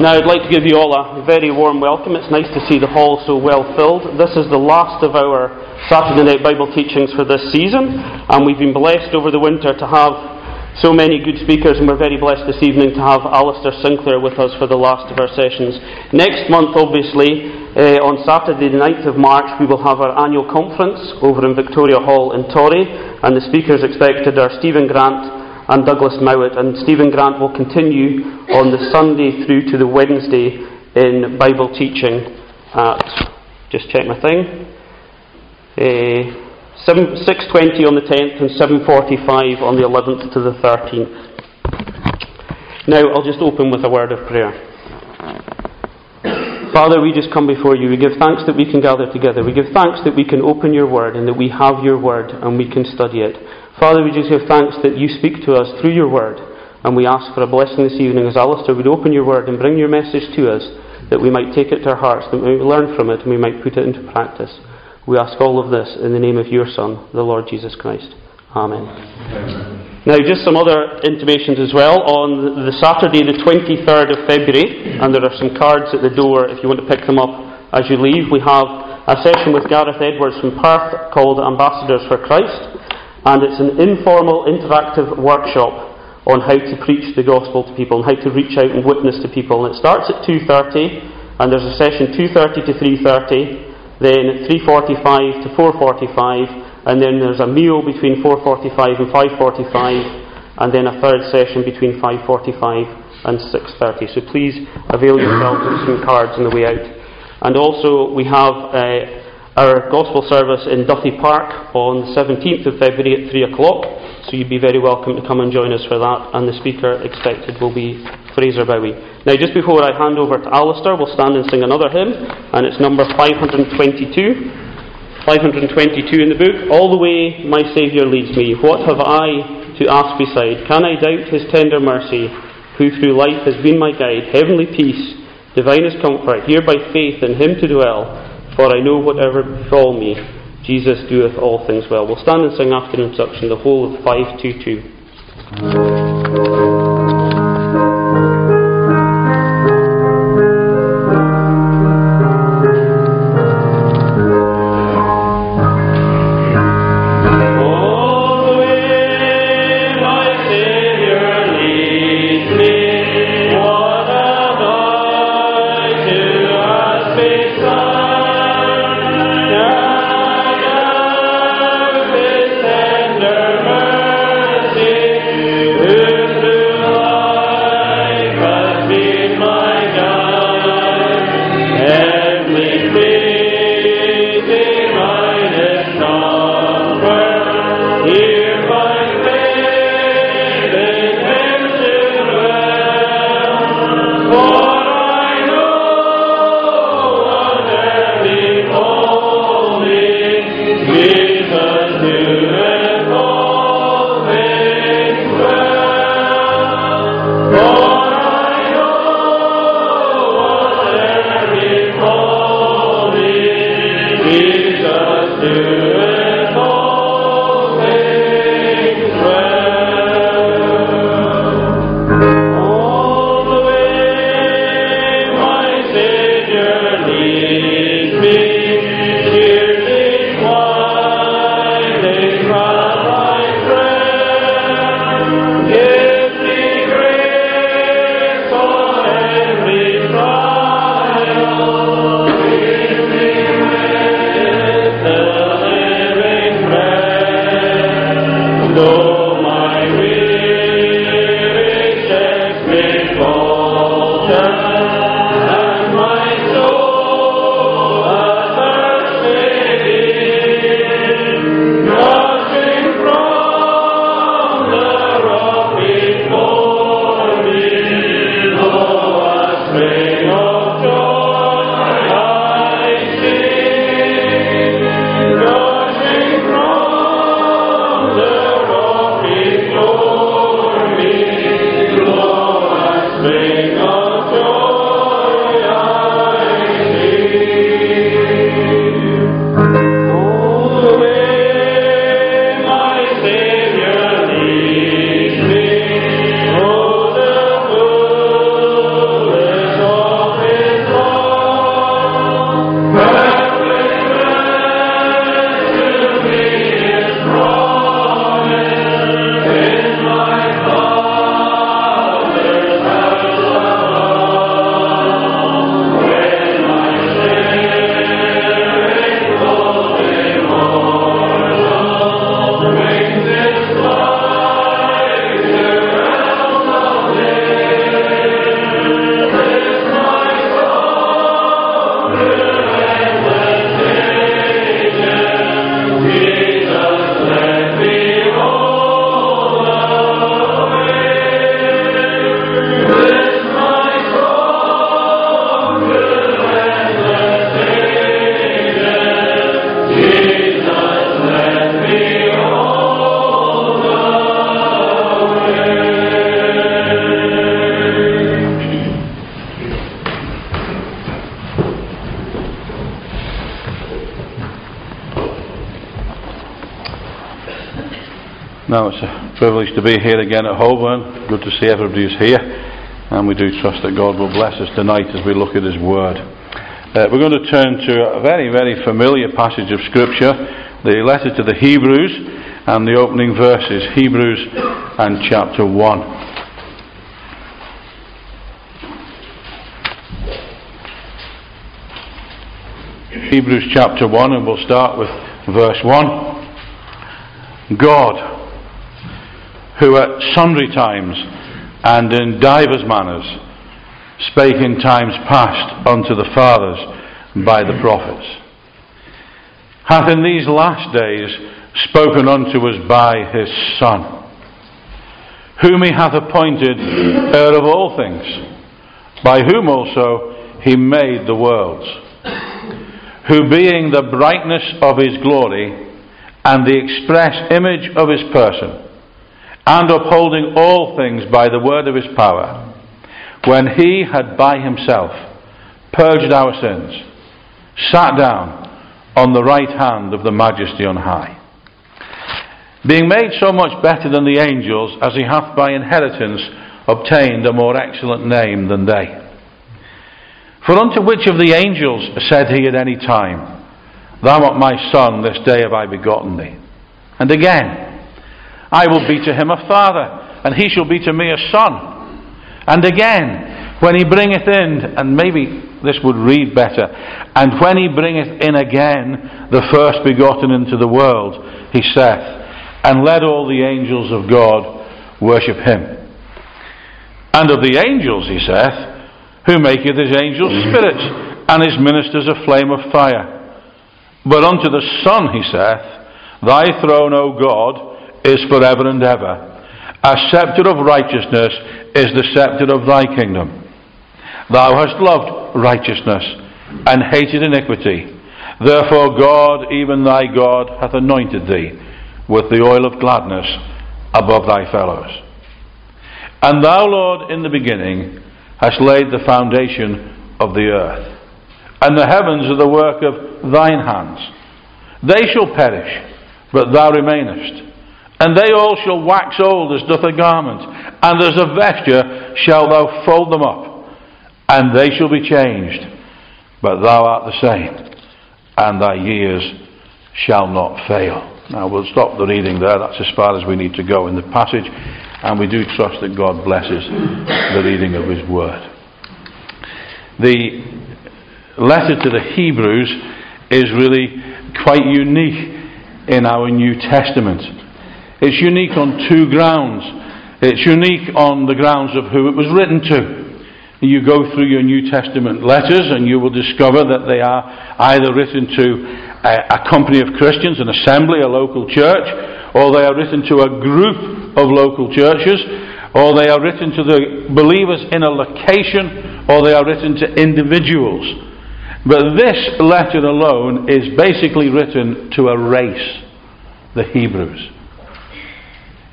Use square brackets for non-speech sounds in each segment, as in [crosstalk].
Now, I'd like to give you all a very warm welcome. It's nice to see the hall so well filled. This is the last of our Saturday night Bible teachings for this season, and we've been blessed over the winter to have so many good speakers, and we're very blessed this evening to have Alistair Sinclair with us for the last of our sessions. Next month, obviously, uh, on Saturday, the 9th of March, we will have our annual conference over in Victoria Hall in Torry, and the speakers expected are Stephen Grant and Douglas Mowat. And Stephen Grant will continue on the Sunday through to the Wednesday in Bible teaching at, just check my thing, uh, 7, 6.20 on the 10th and 7.45 on the 11th to the 13th. Now I'll just open with a word of prayer. Father, we just come before you. We give thanks that we can gather together. We give thanks that we can open your word and that we have your word and we can study it. Father, we just give thanks that you speak to us through your word, and we ask for a blessing this evening as Alistair would open your word and bring your message to us, that we might take it to our hearts, that we might learn from it, and we might put it into practice. We ask all of this in the name of your Son, the Lord Jesus Christ. Amen. Amen. Now, just some other intimations as well. On the Saturday, the 23rd of February, and there are some cards at the door if you want to pick them up as you leave, we have a session with Gareth Edwards from Perth called Ambassadors for Christ and it's an informal, interactive workshop on how to preach the gospel to people and how to reach out and witness to people. And it starts at 2.30, and there's a session 2.30 to 3.30, then 3.45 to 4.45, and then there's a meal between 4.45 and 5.45, and then a third session between 5.45 and 6.30. So please avail yourselves of some cards on the way out. And also we have... Uh, our gospel service in Duthie Park on the 17th of February at 3 o'clock. So you'd be very welcome to come and join us for that. And the speaker expected will be Fraser Bowie. Now, just before I hand over to Alistair, we'll stand and sing another hymn, and it's number 522. 522 in the book. All the way my Saviour leads me. What have I to ask beside? Can I doubt his tender mercy, who through life has been my guide? Heavenly peace, divinest comfort, here by faith in him to dwell for I know whatever befall me, Jesus doeth all things well. We'll stand and sing after introduction the whole of 522. Privilege to be here again at Holborn. Good to see everybody who's here. And we do trust that God will bless us tonight as we look at His Word. Uh, we're going to turn to a very, very familiar passage of Scripture, the letter to the Hebrews, and the opening verses, Hebrews and chapter 1. Hebrews chapter 1, and we'll start with verse 1. God who at sundry times and in divers manners spake in times past unto the fathers by the prophets, hath in these last days spoken unto us by his Son, whom he hath appointed heir of all things, by whom also he made the worlds, who being the brightness of his glory and the express image of his person, and upholding all things by the word of his power, when he had by himself purged our sins, sat down on the right hand of the majesty on high, being made so much better than the angels, as he hath by inheritance obtained a more excellent name than they. For unto which of the angels said he at any time, Thou art my son, this day have I begotten thee? And again, I will be to him a father, and he shall be to me a son. And again, when he bringeth in, and maybe this would read better, and when he bringeth in again the first begotten into the world, he saith, and let all the angels of God worship him. And of the angels, he saith, who maketh his angels spirits, and his ministers a flame of fire. But unto the Son, he saith, Thy throne, O God, is forever and ever. A scepter of righteousness is the scepter of thy kingdom. Thou hast loved righteousness and hated iniquity. Therefore, God, even thy God, hath anointed thee with the oil of gladness above thy fellows. And thou, Lord, in the beginning hast laid the foundation of the earth, and the heavens are the work of thine hands. They shall perish, but thou remainest and they all shall wax old as doth a garment, and as a vesture shalt thou fold them up, and they shall be changed. But thou art the same, and thy years shall not fail. Now we'll stop the reading there. That's as far as we need to go in the passage, and we do trust that God blesses the reading of His Word. The letter to the Hebrews is really quite unique in our New Testament. It's unique on two grounds. It's unique on the grounds of who it was written to. You go through your New Testament letters and you will discover that they are either written to a, a company of Christians, an assembly, a local church, or they are written to a group of local churches, or they are written to the believers in a location, or they are written to individuals. But this letter alone is basically written to a race, the Hebrews.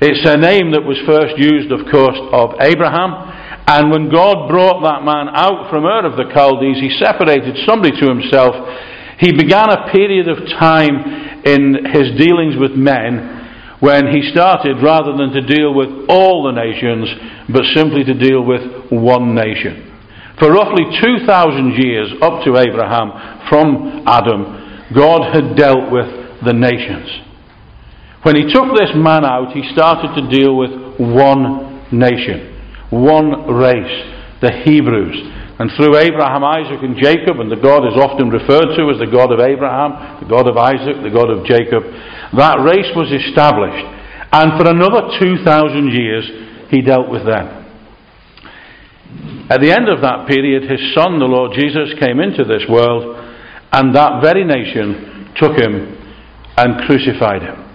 It's a name that was first used, of course, of Abraham. And when God brought that man out from Ur of the Chaldees, he separated somebody to himself. He began a period of time in his dealings with men when he started, rather than to deal with all the nations, but simply to deal with one nation. For roughly 2,000 years up to Abraham, from Adam, God had dealt with the nations. When he took this man out, he started to deal with one nation, one race, the Hebrews. And through Abraham, Isaac, and Jacob, and the God is often referred to as the God of Abraham, the God of Isaac, the God of Jacob, that race was established. And for another 2,000 years, he dealt with them. At the end of that period, his son, the Lord Jesus, came into this world, and that very nation took him and crucified him.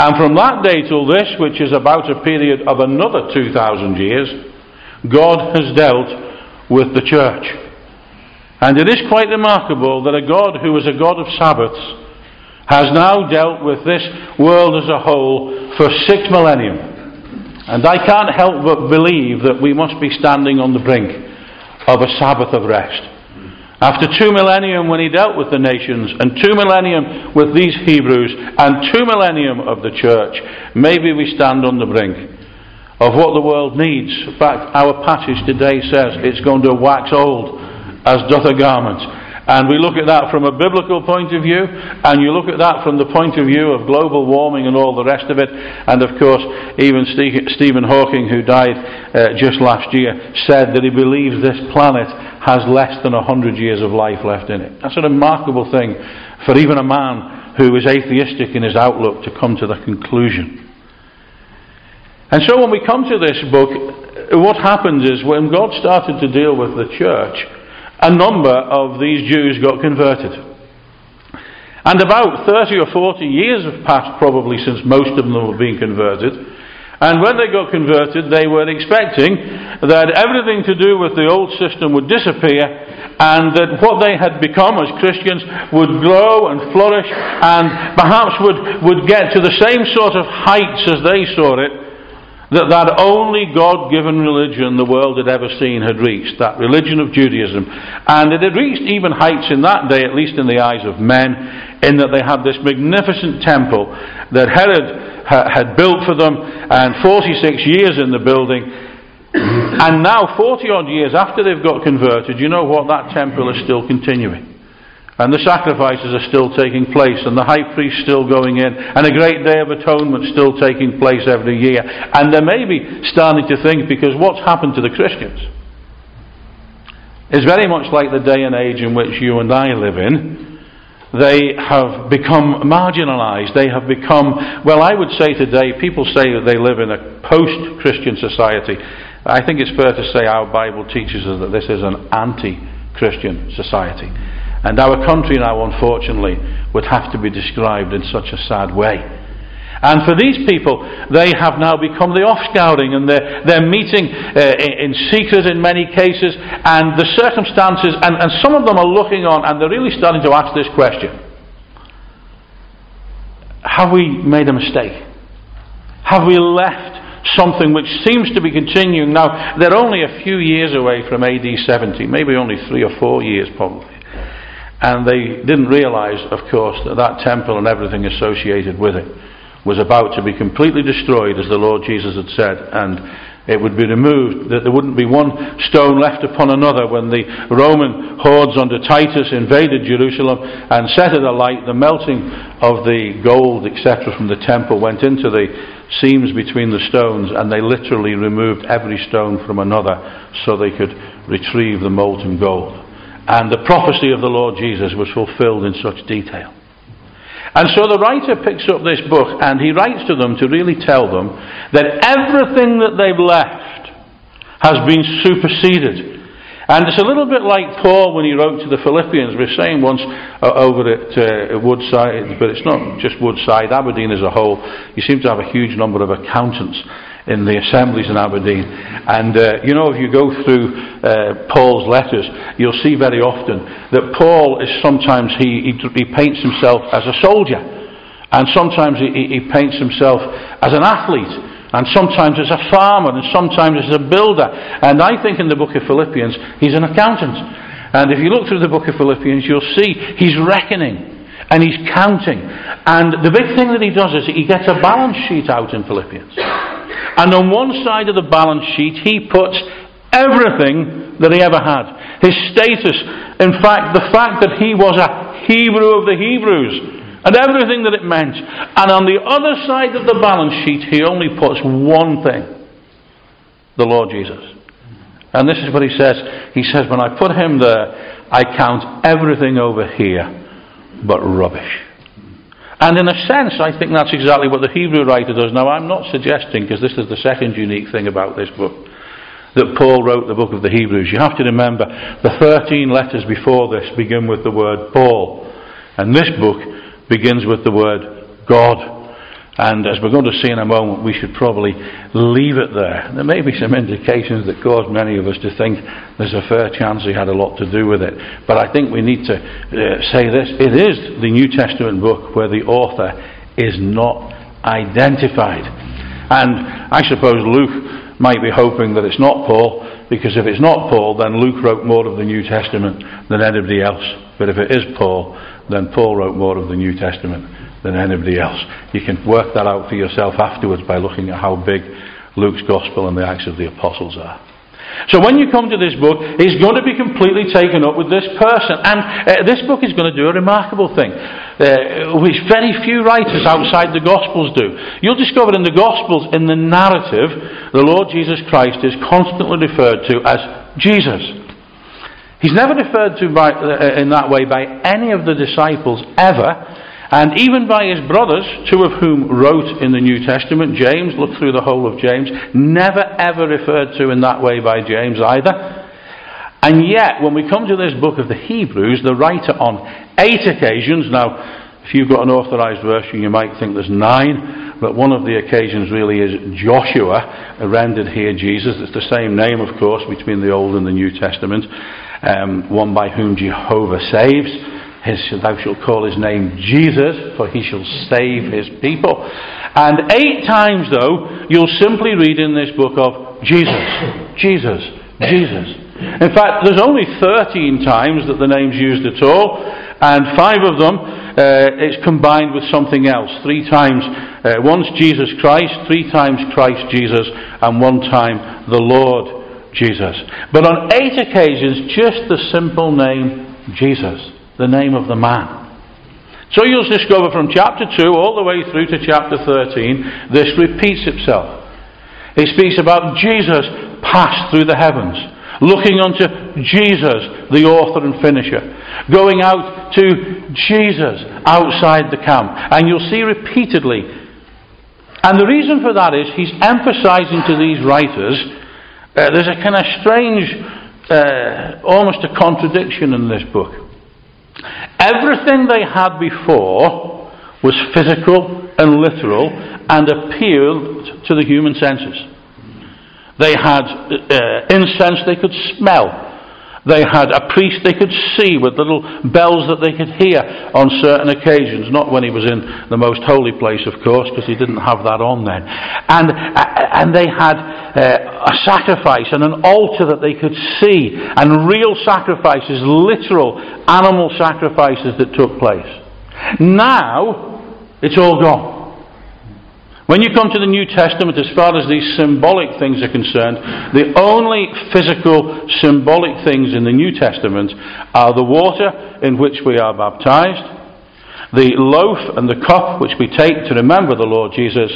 And from that day till this, which is about a period of another 2,000 years, God has dealt with the church. And it is quite remarkable that a God who is a God of Sabbaths has now dealt with this world as a whole for six millennium. And I can't help but believe that we must be standing on the brink of a Sabbath of rest. After two millennium, when he dealt with the nations, and two millennium with these Hebrews, and two millennium of the church, maybe we stand on the brink of what the world needs. In fact, our passage today says it's going to wax old as doth a garment. And we look at that from a biblical point of view, and you look at that from the point of view of global warming and all the rest of it. And of course, even Stephen Hawking, who died uh, just last year, said that he believes this planet has less than 100 years of life left in it. That's a remarkable thing for even a man who is atheistic in his outlook to come to that conclusion. And so when we come to this book, what happens is when God started to deal with the church, a number of these Jews got converted. And about 30 or 40 years have passed probably since most of them were being converted. And when they got converted, they were expecting that everything to do with the old system would disappear and that what they had become as Christians would grow and flourish and perhaps would, would get to the same sort of heights as they saw it that that only God-given religion the world had ever seen had reached, that religion of Judaism. And it had reached even heights in that day, at least in the eyes of men, in that they had this magnificent temple that Herod had built for them, and 46 years in the building. And now, 40 odd years after they've got converted, you know what? That temple is still continuing. And the sacrifices are still taking place, and the high priest still going in, and a great day of atonement still taking place every year. And they may be starting to think, because what's happened to the Christians is very much like the day and age in which you and I live in. They have become marginalized. They have become, well, I would say today, people say that they live in a post Christian society. I think it's fair to say our Bible teaches us that this is an anti Christian society. And our country now, unfortunately, would have to be described in such a sad way. And for these people, they have now become the off-scouting and they're, they're meeting uh, in, in secret in many cases and the circumstances, and, and some of them are looking on and they're really starting to ask this question. Have we made a mistake? Have we left something which seems to be continuing now? They're only a few years away from AD 70, maybe only three or four years probably. And they didn't realize, of course, that that temple and everything associated with it was about to be completely destroyed, as the Lord Jesus had said, and it would be removed, that there wouldn't be one stone left upon another when the Roman hordes under Titus invaded Jerusalem and set it alight. The melting of the gold, etc., from the temple went into the seams between the stones, and they literally removed every stone from another so they could retrieve the molten gold. And the prophecy of the Lord Jesus was fulfilled in such detail. And so the writer picks up this book and he writes to them to really tell them that everything that they've left has been superseded. And it's a little bit like Paul when he wrote to the Philippians. We were saying once uh, over at uh, Woodside, but it's not just Woodside, Aberdeen as a whole. You seem to have a huge number of accountants in the assemblies in Aberdeen. And uh, you know, if you go through uh, Paul's letters, you'll see very often that Paul is sometimes he, he, he paints himself as a soldier, and sometimes he, he paints himself as an athlete, and sometimes as a farmer, and sometimes as a builder. And I think in the book of Philippians, he's an accountant. And if you look through the book of Philippians, you'll see he's reckoning and he's counting. And the big thing that he does is he gets a balance sheet out in Philippians. And on one side of the balance sheet, he puts everything that he ever had. His status, in fact, the fact that he was a Hebrew of the Hebrews, and everything that it meant. And on the other side of the balance sheet, he only puts one thing the Lord Jesus. And this is what he says. He says, When I put him there, I count everything over here but rubbish. And in a sense, I think that's exactly what the Hebrew writer does. Now, I'm not suggesting, because this is the second unique thing about this book, that Paul wrote the book of the Hebrews. You have to remember, the 13 letters before this begin with the word Paul. And this book begins with the word God. And as we're going to see in a moment, we should probably leave it there. There may be some indications that cause many of us to think there's a fair chance he had a lot to do with it. But I think we need to uh, say this it is the New Testament book where the author is not identified. And I suppose Luke might be hoping that it's not Paul because if it's not Paul, then Luke wrote more of the New Testament than anybody else. But if it is Paul, then Paul wrote more of the New Testament than anybody else. You can work that out for yourself afterwards by looking at how big Luke's Gospel and the Acts of the Apostles are. So when you come to this book, he's going to be completely taken up with this person. And uh, this book is going to do a remarkable thing, uh, which very few writers outside the Gospels do. You'll discover in the Gospels, in the narrative, the Lord Jesus Christ is constantly referred to as Jesus. He's never referred to by, uh, in that way by any of the disciples ever. And even by his brothers, two of whom wrote in the New Testament, James, look through the whole of James, never ever referred to in that way by James either. And yet, when we come to this book of the Hebrews, the writer on eight occasions, now, if you've got an authorized version, you might think there's nine, but one of the occasions really is Joshua, rendered here Jesus. It's the same name, of course, between the Old and the New Testament, um, one by whom Jehovah saves. His, thou shalt call his name Jesus, for he shall save his people. And eight times, though, you'll simply read in this book of Jesus, Jesus, Jesus. In fact, there's only 13 times that the name's used at all, and five of them uh, it's combined with something else. Three times, uh, once Jesus Christ, three times Christ Jesus, and one time the Lord Jesus. But on eight occasions, just the simple name Jesus the name of the man. So you'll discover from chapter 2 all the way through to chapter 13, this repeats itself. It speaks about Jesus passed through the heavens, looking unto Jesus, the author and finisher, going out to Jesus outside the camp. And you'll see repeatedly. And the reason for that is he's emphasizing to these writers uh, there's a kind of strange, uh, almost a contradiction in this book. Everything they had before was physical and literal and appealed to the human senses. They had uh, incense they could smell. They had a priest they could see with little bells that they could hear on certain occasions, not when he was in the most holy place, of course, because he didn't have that on then. And, uh, and they had uh, a sacrifice and an altar that they could see, and real sacrifices, literal animal sacrifices that took place. Now, it's all gone. When you come to the New Testament, as far as these symbolic things are concerned, the only physical symbolic things in the New Testament are the water in which we are baptized, the loaf and the cup which we take to remember the Lord Jesus,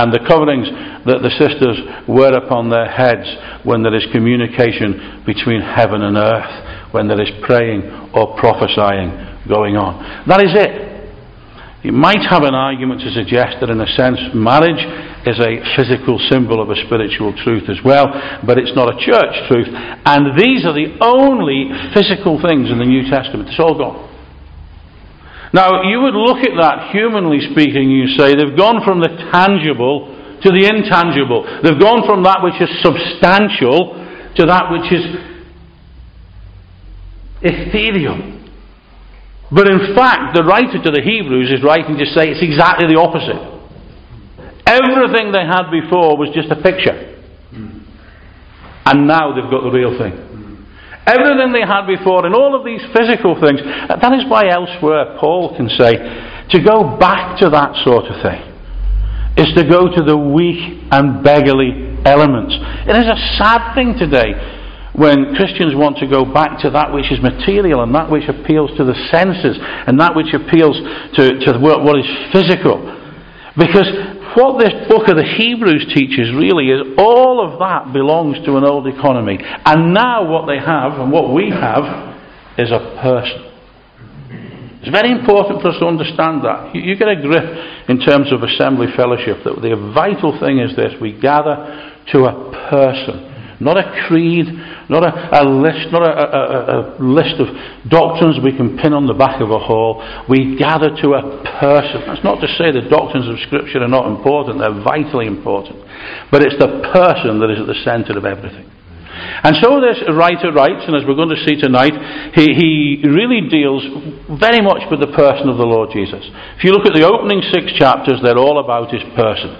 and the coverings that the sisters wear upon their heads when there is communication between heaven and earth, when there is praying or prophesying going on. That is it. You might have an argument to suggest that, in a sense, marriage is a physical symbol of a spiritual truth as well, but it's not a church truth. And these are the only physical things in the New Testament. It's all gone. Now, you would look at that, humanly speaking, you say, they've gone from the tangible to the intangible. They've gone from that which is substantial to that which is ethereal. But in fact, the writer to the Hebrews is writing to say it's exactly the opposite. Everything they had before was just a picture. And now they've got the real thing. Everything they had before and all of these physical things. That is why elsewhere Paul can say to go back to that sort of thing is to go to the weak and beggarly elements. It is a sad thing today when Christians want to go back to that which is material and that which appeals to the senses and that which appeals to, to what is physical. Because what this book of the Hebrews teaches really is all of that belongs to an old economy. And now what they have and what we have is a person. It's very important for us to understand that. You, you get a grip in terms of assembly fellowship that the vital thing is this we gather to a person not a creed, not a, a list, not a, a, a, list of doctrines we can pin on the back of a hall. We gather to a person. That's not to say the doctrines of Scripture are not important, they're vitally important. But it's the person that is at the centre of everything. And so this writer writes, and as we're going to see tonight, he, he really deals very much with the person of the Lord Jesus. If you look at the opening six chapters, they're all about his person.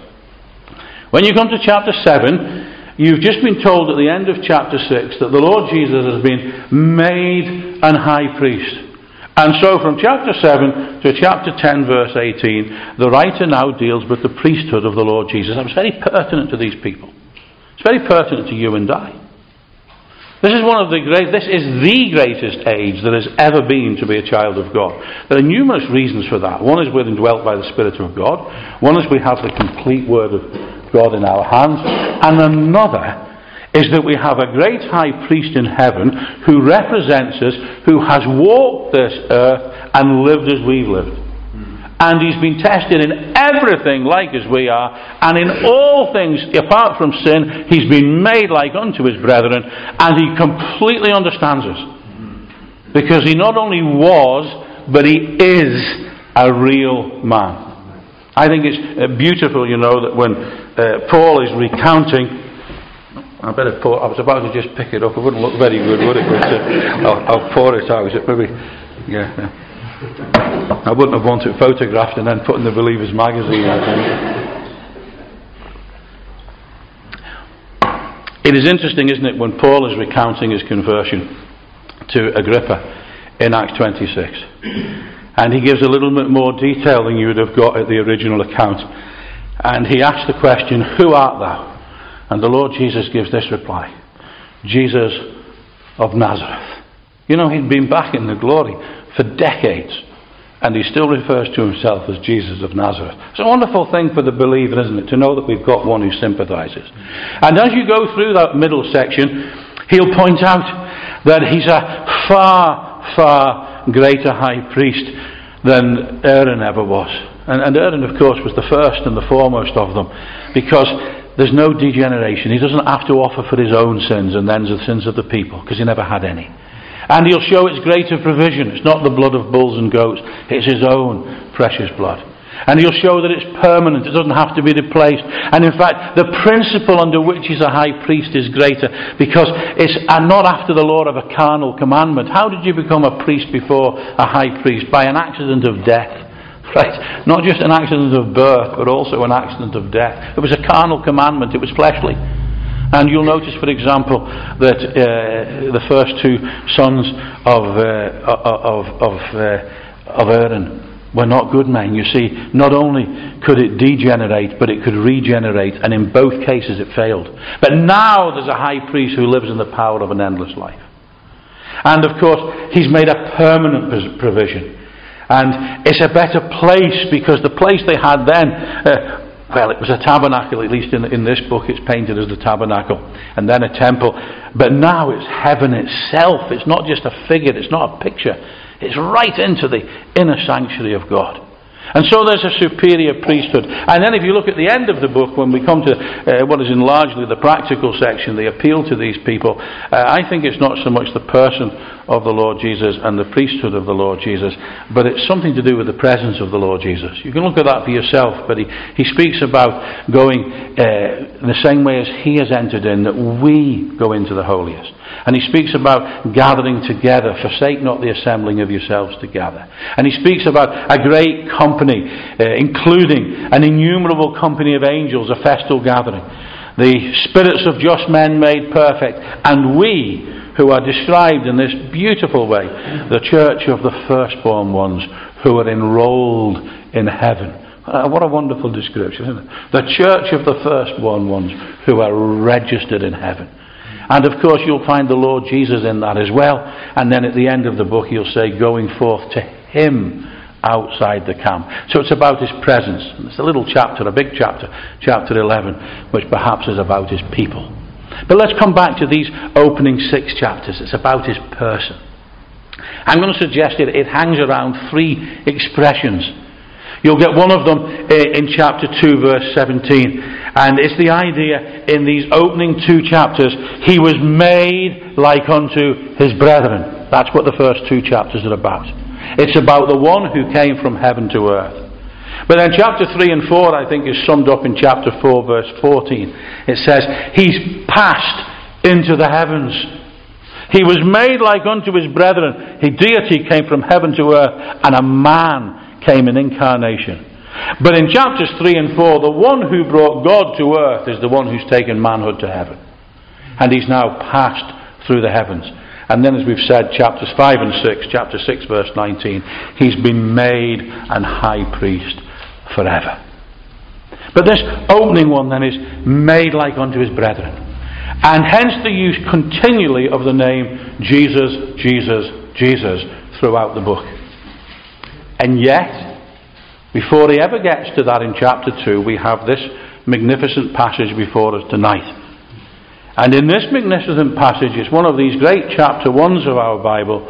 When you come to chapter 7, You've just been told at the end of chapter 6 that the Lord Jesus has been made an high priest. And so from chapter 7 to chapter 10, verse 18, the writer now deals with the priesthood of the Lord Jesus. That's very pertinent to these people. It's very pertinent to you and I. This is one of the great, this is the greatest age that has ever been to be a child of God. There are numerous reasons for that. One is we're indwelt by the Spirit of God. One is we have the complete Word of God in our hands. And another is that we have a great high priest in heaven who represents us, who has walked this earth and lived as we've lived. And he's been tested in everything like as we are, and in all things apart from sin, he's been made like unto his brethren, and he completely understands us. Because he not only was, but he is a real man. I think it's uh, beautiful, you know, that when uh, Paul is recounting I better pour. I was about to just pick it up. It wouldn't look very good, would it? But uh, I'll, I'll, pour it out. It maybe, yeah. yeah. I wouldn't have wanted it photographed and then put in the Believers magazine. It is interesting, isn't it, when Paul is recounting his conversion to Agrippa in Acts 26. And he gives a little bit more detail than you would have got at the original account. And he asks the question, Who art thou? And the Lord Jesus gives this reply Jesus of Nazareth. You know, he'd been back in the glory for decades. And he still refers to himself as Jesus of Nazareth. It's a wonderful thing for the believer, isn't it, to know that we've got one who sympathizes. And as you go through that middle section, he'll point out that he's a far, far greater high priest than Aaron ever was. And, and Aaron, of course, was the first and the foremost of them because there's no degeneration. He doesn't have to offer for his own sins and then the sins of the people because he never had any. And he'll show its greater provision. It's not the blood of bulls and goats, it's his own precious blood. And he'll show that it's permanent, it doesn't have to be replaced. And in fact, the principle under which he's a high priest is greater because it's not after the law of a carnal commandment. How did you become a priest before a high priest? By an accident of death. [laughs] Right? Not just an accident of birth, but also an accident of death. It was a carnal commandment, it was fleshly. And you'll notice, for example, that uh, the first two sons of, uh, of, of, uh, of Aaron were not good men. You see, not only could it degenerate, but it could regenerate, and in both cases it failed. But now there's a high priest who lives in the power of an endless life. And of course, he's made a permanent provision. And it's a better place because the place they had then, uh, well, it was a tabernacle, at least in, in this book it's painted as the tabernacle, and then a temple. But now it's heaven itself. It's not just a figure, it's not a picture. It's right into the inner sanctuary of God. And so there's a superior priesthood. And then if you look at the end of the book, when we come to uh, what is in largely the practical section, the appeal to these people, uh, I think it's not so much the person of the Lord Jesus and the priesthood of the Lord Jesus, but it's something to do with the presence of the Lord Jesus. You can look at that for yourself, but he, he speaks about going uh, the same way as he has entered in, that we go into the holiest. And he speaks about gathering together. Forsake not the assembling of yourselves together. And he speaks about a great company, uh, including an innumerable company of angels, a festal gathering. The spirits of just men made perfect. And we, who are described in this beautiful way, the church of the firstborn ones who are enrolled in heaven. Uh, what a wonderful description, isn't it? The church of the firstborn ones who are registered in heaven. And of course, you'll find the Lord Jesus in that as well. And then at the end of the book, he'll say, going forth to him outside the camp. So it's about his presence. It's a little chapter, a big chapter, chapter 11, which perhaps is about his people. But let's come back to these opening six chapters. It's about his person. I'm going to suggest it, it hangs around three expressions You'll get one of them eh, in chapter 2, verse 17. And it's the idea in these opening two chapters, he was made like unto his brethren. That's what the first two chapters are about. It's about the one who came from heaven to earth. But then chapter 3 and 4, I think, is summed up in chapter 4, verse 14. It says, He's passed into the heavens. He was made like unto his brethren. His deity came from heaven to earth, and a man came in incarnation. But in chapters 3 and 4, the one who brought God to earth is the one who's taken manhood to heaven. and he's now passed through the heavens. And then, as we've said, chapters 5 and 6, chapter 6, verse 19, he's been made an high priest forever. But this opening one then is made like unto his brethren. And hence the use continually of the name Jesus, Jesus, Jesus throughout the book. And yet, before he ever gets to that in chapter 2, we have this magnificent passage before us tonight. And in this magnificent passage, it's one of these great chapter ones of our Bible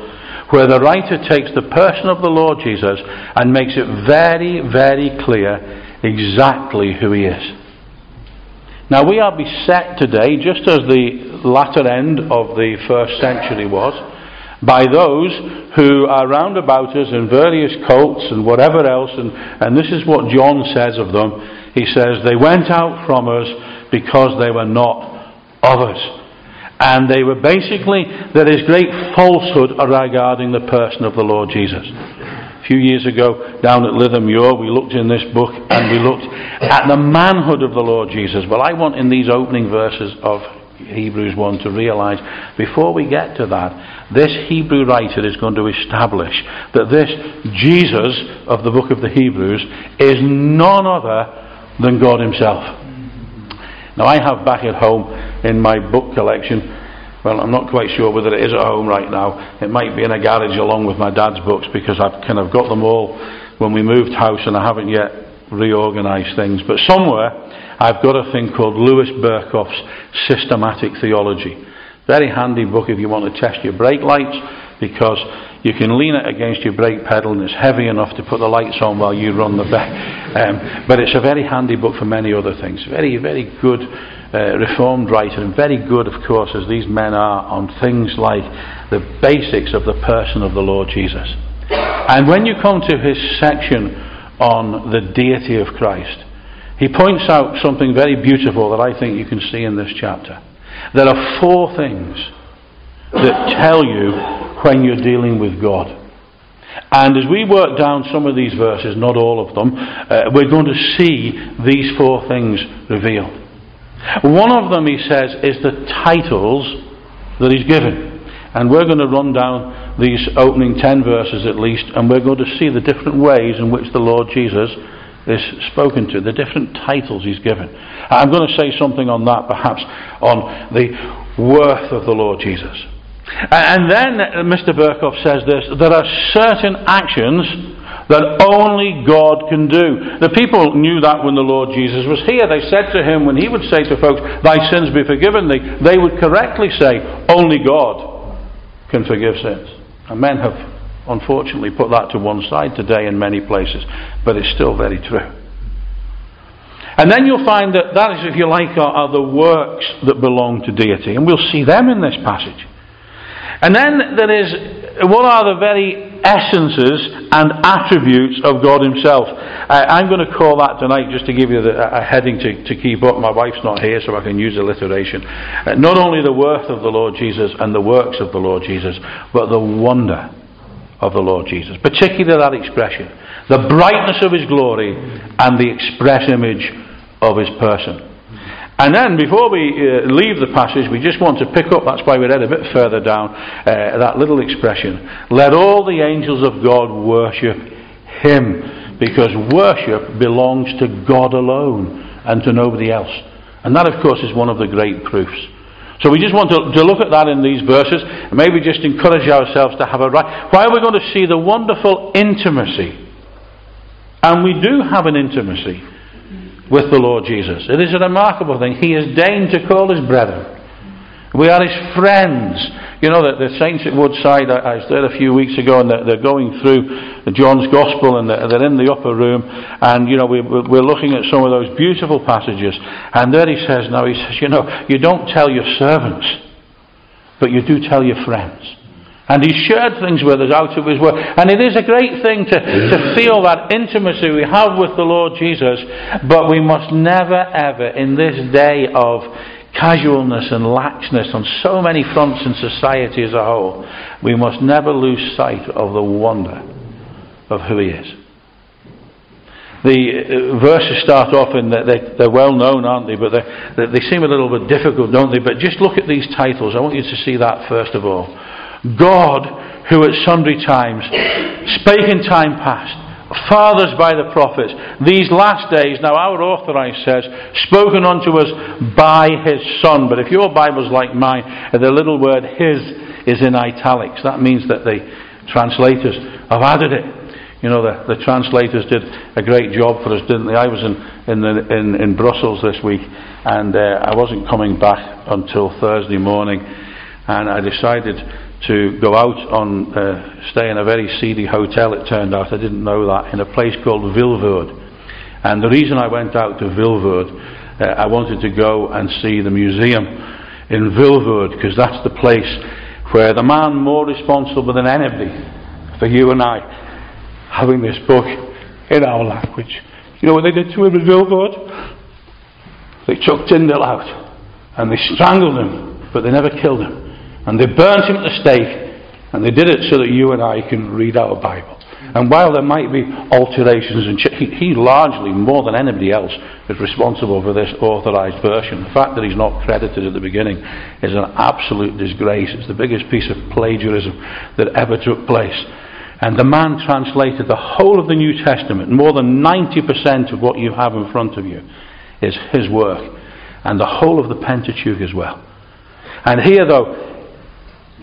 where the writer takes the person of the Lord Jesus and makes it very, very clear exactly who he is. Now, we are beset today, just as the latter end of the first century was, by those who are round about us in various cults and whatever else, and, and this is what John says of them. He says, They went out from us because they were not others. And they were basically, there is great falsehood regarding the person of the Lord Jesus. A few years ago, down at Lytham Muir, we looked in this book and we looked at the manhood of the Lord Jesus. Well, I want in these opening verses of Hebrews 1 to realize before we get to that, this Hebrew writer is going to establish that this Jesus of the book of the Hebrews is none other than God Himself. Now, I have back at home in my book collection, well, I'm not quite sure whether it is at home right now. It might be in a garage along with my dad's books because I've kind of got them all when we moved house and I haven't yet reorganised things. But somewhere I've got a thing called Louis Berkhof's Systematic Theology. Very handy book if you want to test your brake lights because you can lean it against your brake pedal and it's heavy enough to put the lights on while you run the back. [laughs] Um, but it's a very handy book for many other things. Very, very good uh, reformed writer and very good, of course, as these men are, on things like the basics of the person of the Lord Jesus. And when you come to his section on the deity of Christ, he points out something very beautiful that I think you can see in this chapter. There are four things that tell you when you're dealing with God. And as we work down some of these verses, not all of them, uh, we're going to see these four things revealed. One of them, he says, is the titles that he's given. And we're going to run down these opening ten verses at least, and we're going to see the different ways in which the Lord Jesus is spoken to, the different titles he's given. I'm going to say something on that, perhaps, on the worth of the Lord Jesus. And then Mr. Berkhof says this there are certain actions that only God can do. The people knew that when the Lord Jesus was here. They said to him, when he would say to folks, Thy sins be forgiven thee, they would correctly say, Only God can forgive sins. And men have unfortunately put that to one side today in many places, but it's still very true. And then you'll find that that is, if you like, are, are the works that belong to deity. And we'll see them in this passage. And then there is what are the very essences and attributes of God Himself. I'm going to call that tonight, just to give you the, a heading to, to keep up. My wife's not here, so I can use alliteration. Uh, not only the worth of the Lord Jesus and the works of the Lord Jesus, but the wonder of the Lord Jesus. Particularly that expression the brightness of His glory and the express image of His person. And then, before we uh, leave the passage, we just want to pick up, that's why we read a bit further down, uh, that little expression. Let all the angels of God worship Him, because worship belongs to God alone and to nobody else. And that, of course, is one of the great proofs. So we just want to, to look at that in these verses, and maybe just encourage ourselves to have a right. Why are we going to see the wonderful intimacy? And we do have an intimacy with the Lord Jesus. It is a remarkable thing. He has deigned to call his brethren. We are his friends. You know that the saints at Woodside, I, was there a few weeks ago, and they're, they're going through John's Gospel, and they're, they're in the upper room, and you know we, we're looking at some of those beautiful passages. And there he says, now he says, you know, you don't tell your servants, but you do tell your friends. And he shared things with us out of his word. And it is a great thing to, to feel that intimacy we have with the Lord Jesus, but we must never ever, in this day of casualness and laxness on so many fronts in society as a whole, we must never lose sight of the wonder of who he is. the uh, verses start off in that they, they're well known, aren't they? But they, they seem a little bit difficult, don't they? But just look at these titles. I want you to see that first of all. God, who at sundry times spake in time past fathers by the prophets, these last days, now our authorized says, spoken unto us by his Son. But if your Bible's like mine, the little word his is in italics. That means that the translators have added it. You know, the, the translators did a great job for us, didn't they? I was in, in, the, in, in Brussels this week, and uh, I wasn't coming back until Thursday morning, and I decided to go out on uh, stay in a very seedy hotel. It turned out I didn't know that in a place called Vilvoorde, and the reason I went out to Vilvoorde, uh, I wanted to go and see the museum in Vilvoorde because that's the place where the man more responsible than anybody for you and I having this book in our language. You know what they did to him in Vilvoorde? They took Tyndale out and they strangled him, but they never killed him. And they burnt him at the stake, and they did it so that you and I can read our Bible. And while there might be alterations, and ch- he, he largely, more than anybody else, is responsible for this authorised version. The fact that he's not credited at the beginning is an absolute disgrace. It's the biggest piece of plagiarism that ever took place. And the man translated the whole of the New Testament, more than 90% of what you have in front of you is his work, and the whole of the Pentateuch as well. And here, though,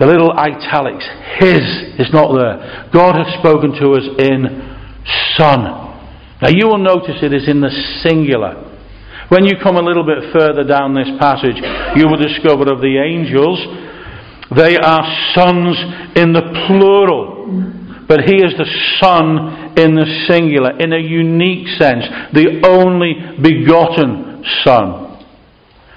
the little italics, His is not there. God has spoken to us in Son. Now you will notice it is in the singular. When you come a little bit further down this passage, you will discover of the angels, they are sons in the plural. But he is the Son in the singular, in a unique sense, the only begotten Son.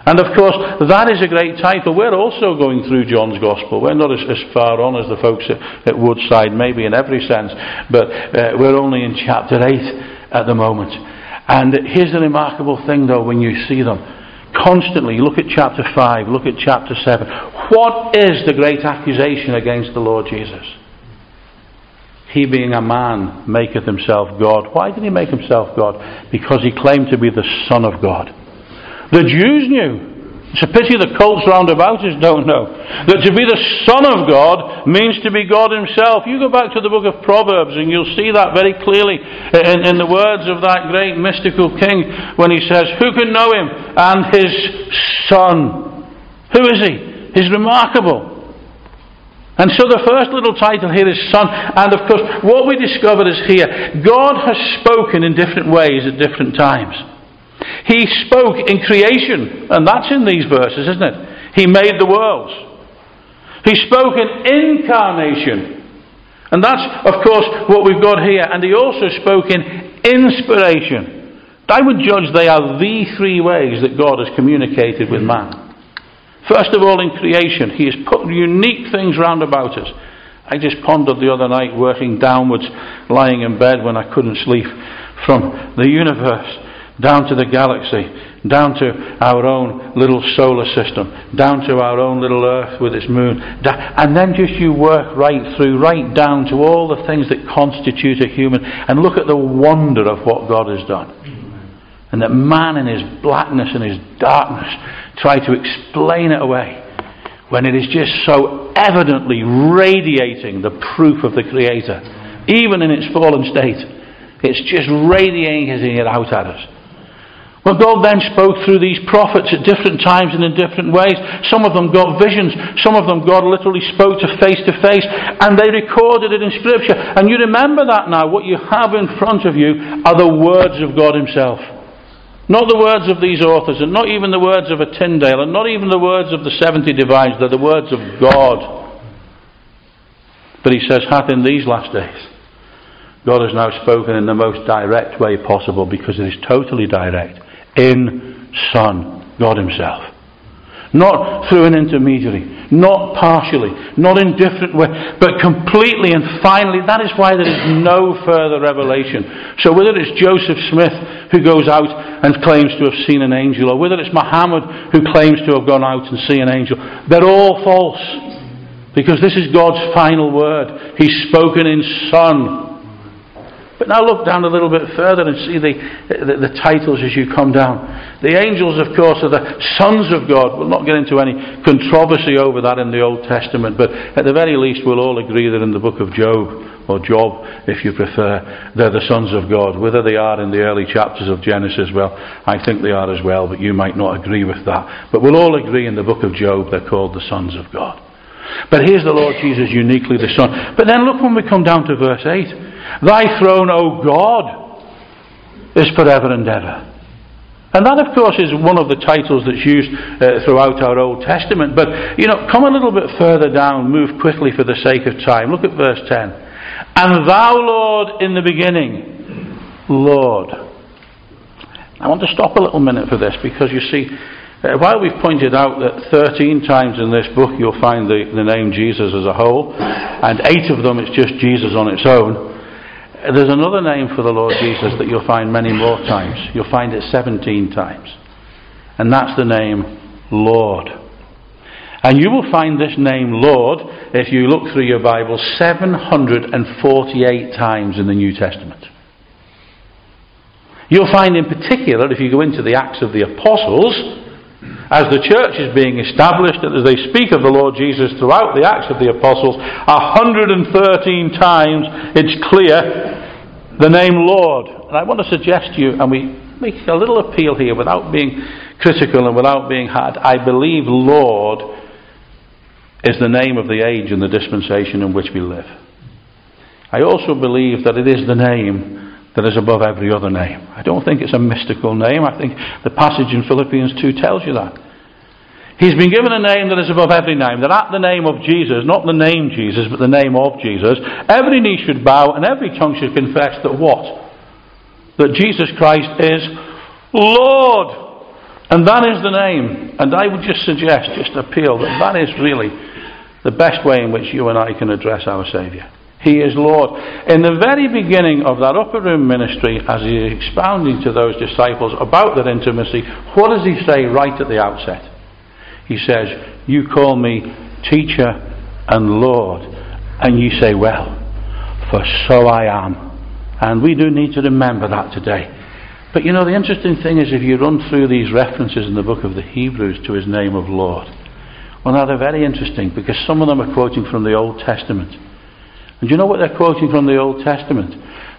And of course, that is a great title. We're also going through John's Gospel. We're not as, as far on as the folks at, at, Woodside, maybe in every sense, but uh, we're only in chapter 8 at the moment. And here's the remarkable thing, though, when you see them. Constantly, look at chapter 5, look at chapter 7. What is the great accusation against the Lord Jesus? He, being a man, maketh himself God. Why did he make himself God? Because he claimed to be the Son of God. The Jews knew. It's a pity the cults round about us don't know. That to be the Son of God means to be God Himself. You go back to the book of Proverbs and you'll see that very clearly in, in the words of that great mystical king when he says, Who can know Him? And His Son. Who is He? He's remarkable. And so the first little title here is Son. And of course, what we discover is here God has spoken in different ways at different times. He spoke in creation, and that's in these verses, isn't it? He made the worlds. He spoke in incarnation, and that's, of course, what we've got here. And he also spoke in inspiration. I would judge they are the three ways that God has communicated with man. First of all, in creation, He has put unique things round about us. I just pondered the other night, working downwards, lying in bed when I couldn't sleep, from the universe down to the galaxy, down to our own little solar system, down to our own little Earth with its moon, and then just you work right through, right down to all the things that constitute a human, and look at the wonder of what God has done. And that man in his blackness and his darkness try to explain it away when it is just so evidently radiating the proof of the Creator, even in its fallen state. It's just radiating it out at us. Well, God then spoke through these prophets at different times and in different ways. Some of them got visions. Some of them God literally spoke to face to face. And they recorded it in Scripture. And you remember that now. What you have in front of you are the words of God Himself. Not the words of these authors, and not even the words of a Tyndale, and not even the words of the 70 divines. They're the words of God. But He says, hath in these last days. God has now spoken in the most direct way possible because it is totally direct in Son, God Himself. Not through an intermediary, not partially, not in different ways, but completely and finally. That is why there is no further revelation. So whether it's Joseph Smith who goes out and claims to have seen an angel, or whether it's Muhammad who claims to have gone out and seen an angel, they're all false. Because this is God's final word. He's spoken in Son. But now look down a little bit further and see the, the, the, titles as you come down. The angels, of course, are the sons of God. We'll not get into any controversy over that in the Old Testament, but at the very least, we'll all agree that in the book of Job, or Job, if you prefer, they're the sons of God. Whether they are in the early chapters of Genesis, well, I think they are as well, but you might not agree with that. But we'll all agree in the book of Job, they're called the sons of God. But here's the Lord Jesus uniquely the Son. But then look when we come down to verse 8. Thy throne, O God, is forever and ever. And that, of course, is one of the titles that's used uh, throughout our Old Testament. But, you know, come a little bit further down, move quickly for the sake of time. Look at verse 10. And thou, Lord, in the beginning, Lord. I want to stop a little minute for this because you see, uh, while we've pointed out that 13 times in this book you'll find the, the name Jesus as a whole, and eight of them it's just Jesus on its own, there's another name for the Lord Jesus that you'll find many more times. You'll find it 17 times. And that's the name Lord. And you will find this name Lord, if you look through your Bible, 748 times in the New Testament. You'll find in particular, if you go into the Acts of the Apostles, as the church is being established, and as they speak of the Lord Jesus throughout the Acts of the Apostles, 113 times it's clear the name Lord. And I want to suggest to you, and we make a little appeal here without being critical and without being hard. I believe Lord is the name of the age and the dispensation in which we live. I also believe that it is the name that is above every other name. I don't think it's a mystical name. I think the passage in Philippians 2 tells you that. He's been given a name that is above every name, that at the name of Jesus, not the name Jesus, but the name of Jesus, every knee should bow and every tongue should confess that what? That Jesus Christ is Lord. And that is the name. And I would just suggest, just appeal, that that is really the best way in which you and I can address our Saviour. He is Lord. In the very beginning of that upper room ministry, as he is expounding to those disciples about that intimacy, what does he say right at the outset? He says, You call me teacher and Lord. And you say, Well, for so I am. And we do need to remember that today. But you know, the interesting thing is if you run through these references in the book of the Hebrews to his name of Lord, well, now they're very interesting because some of them are quoting from the Old Testament. And you know what they're quoting from the Old Testament?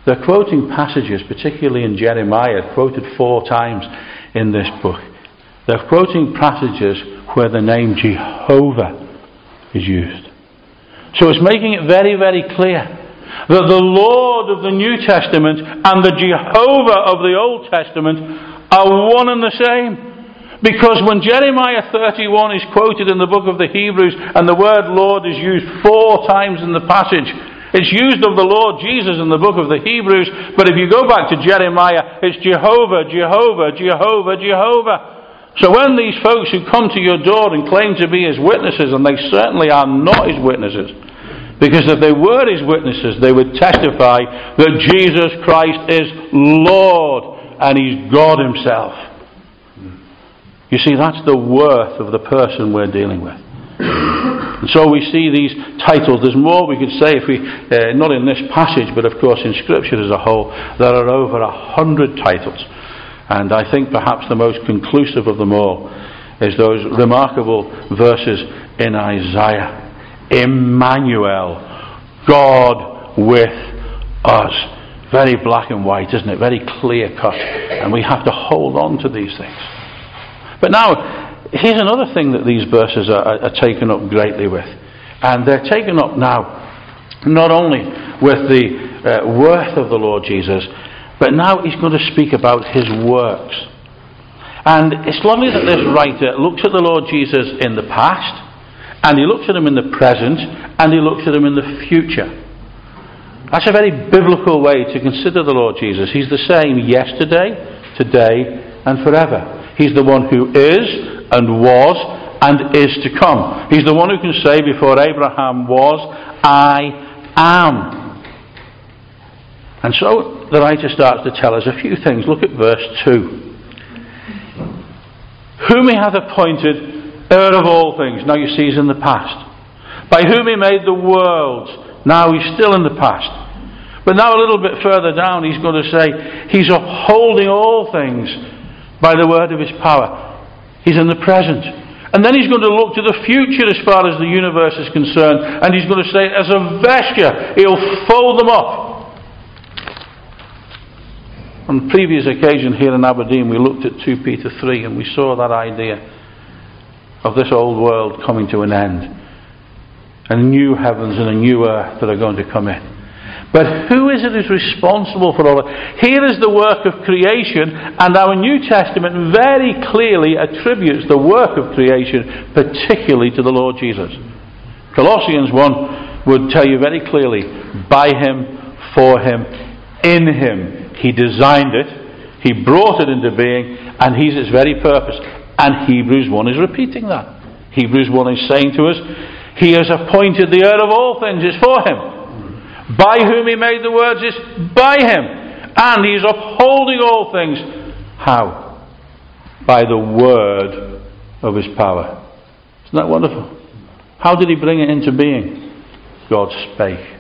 They're quoting passages, particularly in Jeremiah, quoted four times in this book. They're quoting passages where the name Jehovah is used. So it's making it very, very clear that the Lord of the New Testament and the Jehovah of the Old Testament are one and the same. Because when Jeremiah 31 is quoted in the book of the Hebrews and the word Lord is used four times in the passage, it's used of the Lord Jesus in the book of the Hebrews, but if you go back to Jeremiah, it's Jehovah, Jehovah, Jehovah, Jehovah. So when these folks who come to your door and claim to be his witnesses, and they certainly are not his witnesses, because if they were his witnesses, they would testify that Jesus Christ is Lord and he's God himself. You see, that's the worth of the person we're dealing with. And so we see these titles. There's more we could say if we, uh, not in this passage, but of course in Scripture as a whole. There are over a hundred titles. And I think perhaps the most conclusive of them all is those remarkable verses in Isaiah. Emmanuel, God with us. Very black and white, isn't it? Very clear cut. And we have to hold on to these things. But now, here's another thing that these verses are, are, taken up greatly with. And they're taken up now not only with the uh, worth of the Lord Jesus, but now he's going to speak about his works. And it's lovely that this writer looks at the Lord Jesus in the past, and he looks at him in the present, and he looks at him in the future. That's a very biblical way to consider the Lord Jesus. He's the same yesterday, today, and forever. He's the one who is, and was and is to come. He's the one who can say before Abraham was, I am. And so the writer starts to tell us a few things. Look at verse 2. Whom he hath appointed heir of all things. Now you see he's in the past. By whom he made the worlds. Now he's still in the past. But now, a little bit further down, he's going to say, He's upholding all things by the word of His power. He's in the present. And then he's going to look to the future as far as the universe is concerned, and he's going to say, as a vesture, he'll fold them up. On previous occasion here in Aberdeen, we looked at 2 Peter 3 and we saw that idea of this old world coming to an end, and new heavens and a new earth that are going to come in. But who is it who's responsible for all that? Here is the work of creation, and our New Testament very clearly attributes the work of creation particularly to the Lord Jesus. Colossians 1 would tell you very clearly by Him, for Him, in Him. He designed it, He brought it into being, and He's its very purpose. And Hebrews 1 is repeating that. Hebrews 1 is saying to us, He has appointed the heir of all things, it's for Him. By whom he made the words is by him. And he is upholding all things. How? By the word of his power. Isn't that wonderful? How did he bring it into being? God spake.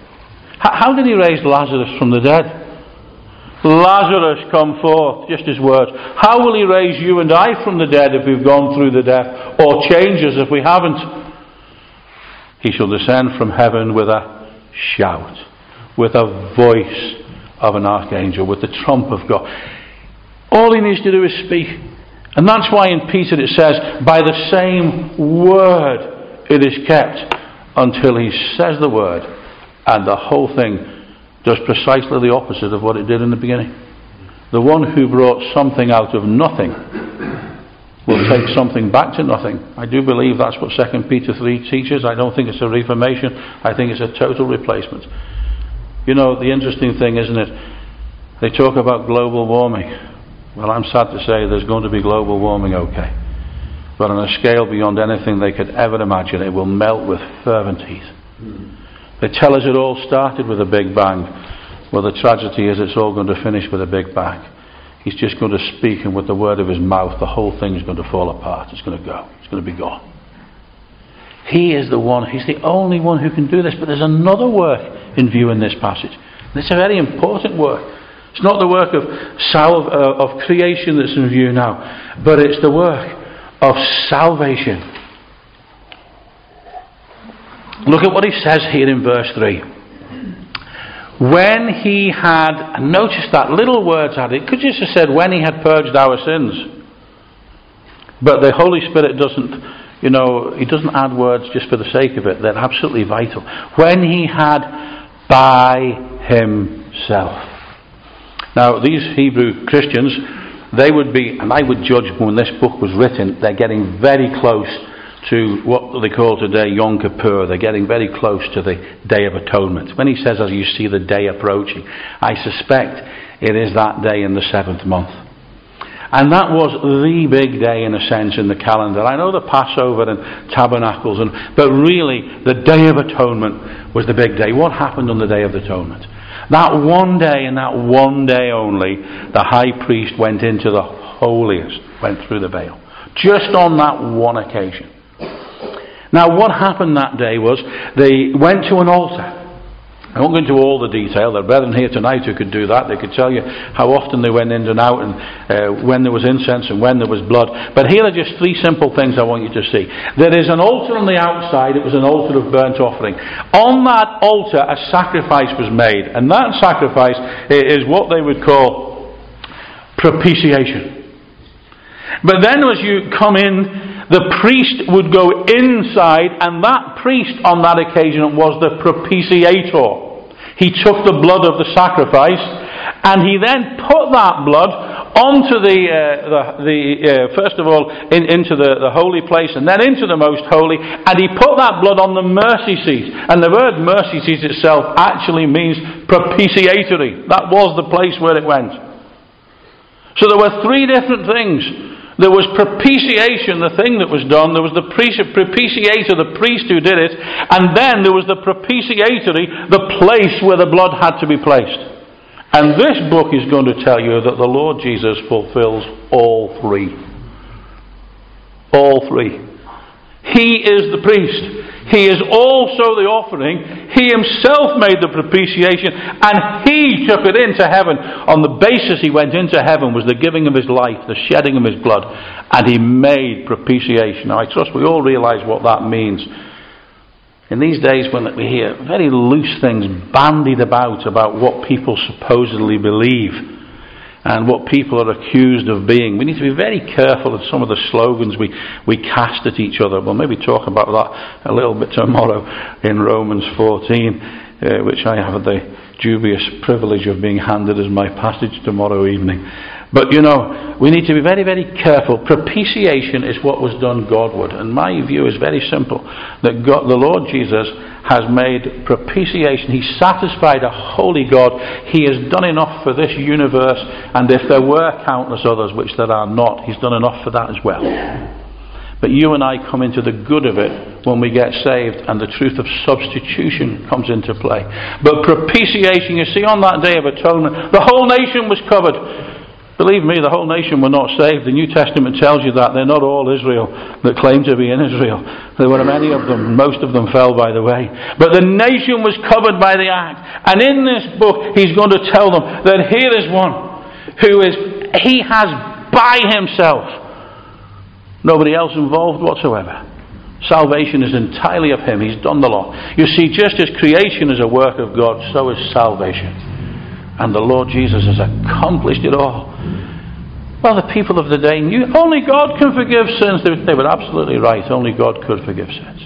How did he raise Lazarus from the dead? Lazarus, come forth, just his words. How will he raise you and I from the dead if we've gone through the death, or change us if we haven't? He shall descend from heaven with a shout with a voice of an archangel, with the trump of God. All he needs to do is speak. And that's why in Peter it says, by the same word it is kept until he says the word, and the whole thing does precisely the opposite of what it did in the beginning. The one who brought something out of nothing will take something back to nothing. I do believe that's what 2 Peter 3 teaches. I don't think it's a reformation, I think it's a total replacement. You know, the interesting thing, isn't it? They talk about global warming. Well, I'm sad to say there's going to be global warming, okay. But on a scale beyond anything they could ever imagine, it will melt with fervent heat. Hmm. They tell us it all started with a big bang. Well, the tragedy is it's all going to finish with a big bang. He's just going to speak, and with the word of his mouth, the whole thing is going to fall apart. It's going to go. It's going to be gone. He is the one, He's the only one who can do this. But there's another work in view in this passage. And it's a very important work. It's not the work of, sal- uh, of creation that's in view now, but it's the work of salvation. Look at what he says here in verse 3. When he had, notice that little words added, could just have said, when he had purged our sins. But the Holy Spirit doesn't you know, he doesn't add words just for the sake of it. They're absolutely vital. When he had by himself. Now, these Hebrew Christians, they would be, and I would judge when this book was written, they're getting very close to what they call today Yom Kippur. They're getting very close to the Day of Atonement. When he says, as you see the day approaching, I suspect it is that day in the seventh month. And that was the big day, in a sense, in the calendar. I know the Passover and Tabernacles, and, but really, the Day of Atonement was the big day. What happened on the Day of Atonement? That one day, and that one day only, the high priest went into the holiest, went through the veil. Just on that one occasion. Now, what happened that day was they went to an altar. I won't go into all the detail. There are brethren here tonight who could do that. They could tell you how often they went in and out and uh, when there was incense and when there was blood. But here are just three simple things I want you to see. There is an altar on the outside. It was an altar of burnt offering. On that altar, a sacrifice was made. And that sacrifice is what they would call propitiation. But then as you come in the priest would go inside, and that priest on that occasion was the propitiator. He took the blood of the sacrifice and he then put that blood onto the, uh, the, the uh, first of all, in, into the, the holy place and then into the most holy, and he put that blood on the mercy seat. And the word mercy seat itself actually means propitiatory. That was the place where it went. So there were three different things there was propitiation, the thing that was done. There was the propitiator, the priest who did it. And then there was the propitiatory, the place where the blood had to be placed. And this book is going to tell you that the Lord Jesus fulfills all three. All three. He is the priest. He is also the offering. He himself made the propitiation and he took it into heaven. On the basis he went into heaven was the giving of his life, the shedding of his blood, and he made propitiation. Now I trust we all realize what that means. In these days when we hear very loose things bandied about about what people supposedly believe, and what people are accused of being. We need to be very careful of some of the slogans we, we cast at each other. We'll maybe talk about that a little bit tomorrow in Romans 14, uh, which I have the dubious privilege of being handed as my passage tomorrow evening. But you know, we need to be very, very careful. Propitiation is what was done Godward. And my view is very simple that God, the Lord Jesus has made propitiation. He satisfied a holy God. He has done enough for this universe, and if there were countless others, which there are not, He's done enough for that as well. But you and I come into the good of it when we get saved and the truth of substitution comes into play. But propitiation, you see, on that day of atonement, the whole nation was covered. Believe me, the whole nation were not saved. The New Testament tells you that. They're not all Israel that claim to be in Israel. There were many of them. Most of them fell by the way. But the nation was covered by the act. And in this book, he's going to tell them that here is one who is, he has by himself. Nobody else involved whatsoever. Salvation is entirely of him. He's done the law. You see, just as creation is a work of God, so is salvation. And the Lord Jesus has accomplished it all. Well, the people of the day knew only God can forgive sins. They were absolutely right. Only God could forgive sins.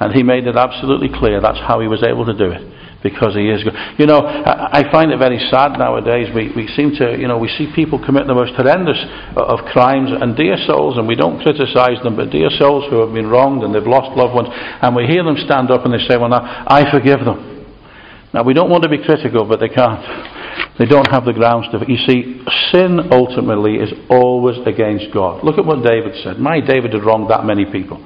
And He made it absolutely clear that's how He was able to do it. Because He is good. You know, I find it very sad nowadays. We, we seem to, you know, we see people commit the most horrendous uh, of crimes and dear souls, and we don't criticize them, but dear souls who have been wronged and they've lost loved ones, and we hear them stand up and they say, Well, now, I forgive them. Now, we don't want to be critical, but they can't. They don't have the grounds to. You see, sin ultimately is always against God. Look at what David said. My David had wronged that many people.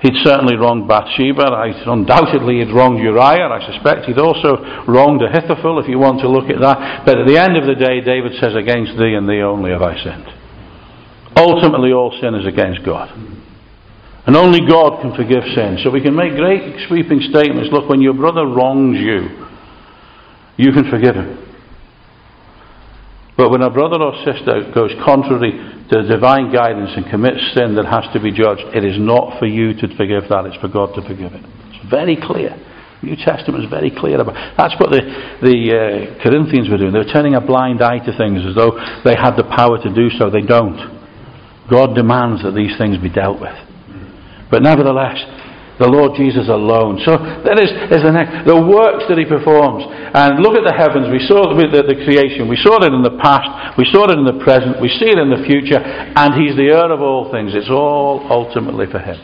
He'd certainly wronged Bathsheba. I, undoubtedly, he'd wronged Uriah. I suspect he'd also wronged Ahithophel, if you want to look at that. But at the end of the day, David says, Against thee and thee only have I sinned. Ultimately, all sin is against God. And only God can forgive sin. So we can make great sweeping statements. Look, when your brother wrongs you, you can forgive him. But when a brother or sister goes contrary to divine guidance and commits sin that has to be judged, it is not for you to forgive that, it's for God to forgive it. It's very clear. New Testament is very clear about That's what the, the uh, Corinthians were doing. They were turning a blind eye to things as though they had the power to do so. They don't. God demands that these things be dealt with. But nevertheless, the Lord Jesus alone. So that is, is the next, the works that he performs. And look at the heavens. We saw the, the, the, creation. We saw it in the past. We saw it in the present. We see it in the future. And he's the heir of all things. It's all ultimately for him.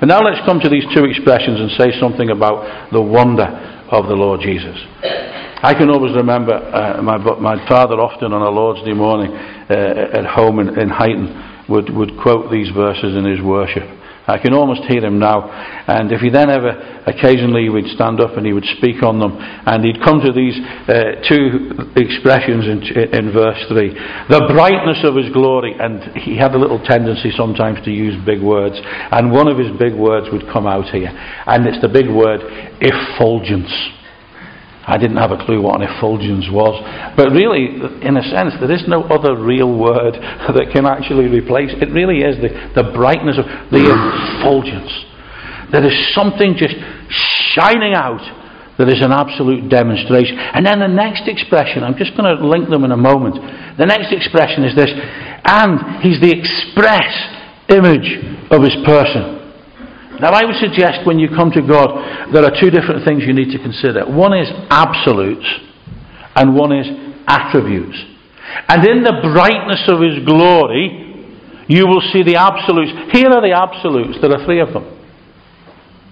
But now let's come to these two expressions and say something about the wonder of the Lord Jesus. I can always remember uh, my, my father often on a Lord's Day morning uh, at home in, in Huyton would, would quote these verses in his worship. I can almost hear him now. And if he then ever, occasionally, he would stand up and he would speak on them, and he'd come to these uh, two expressions in, in verse 3 the brightness of his glory, and he had a little tendency sometimes to use big words, and one of his big words would come out here, and it's the big word effulgence. I didn't have a clue what an effulgence was. But really, in a sense, there is no other real word [laughs] that can actually replace it. really is the, the brightness of the effulgence. There is something just shining out that is an absolute demonstration. And then the next expression, I'm just going to link them in a moment. The next expression is this, and he's the express image of his person. Now, I would suggest when you come to God, there are two different things you need to consider. One is absolutes, and one is attributes. And in the brightness of His glory, you will see the absolutes. Here are the absolutes. There are three of them.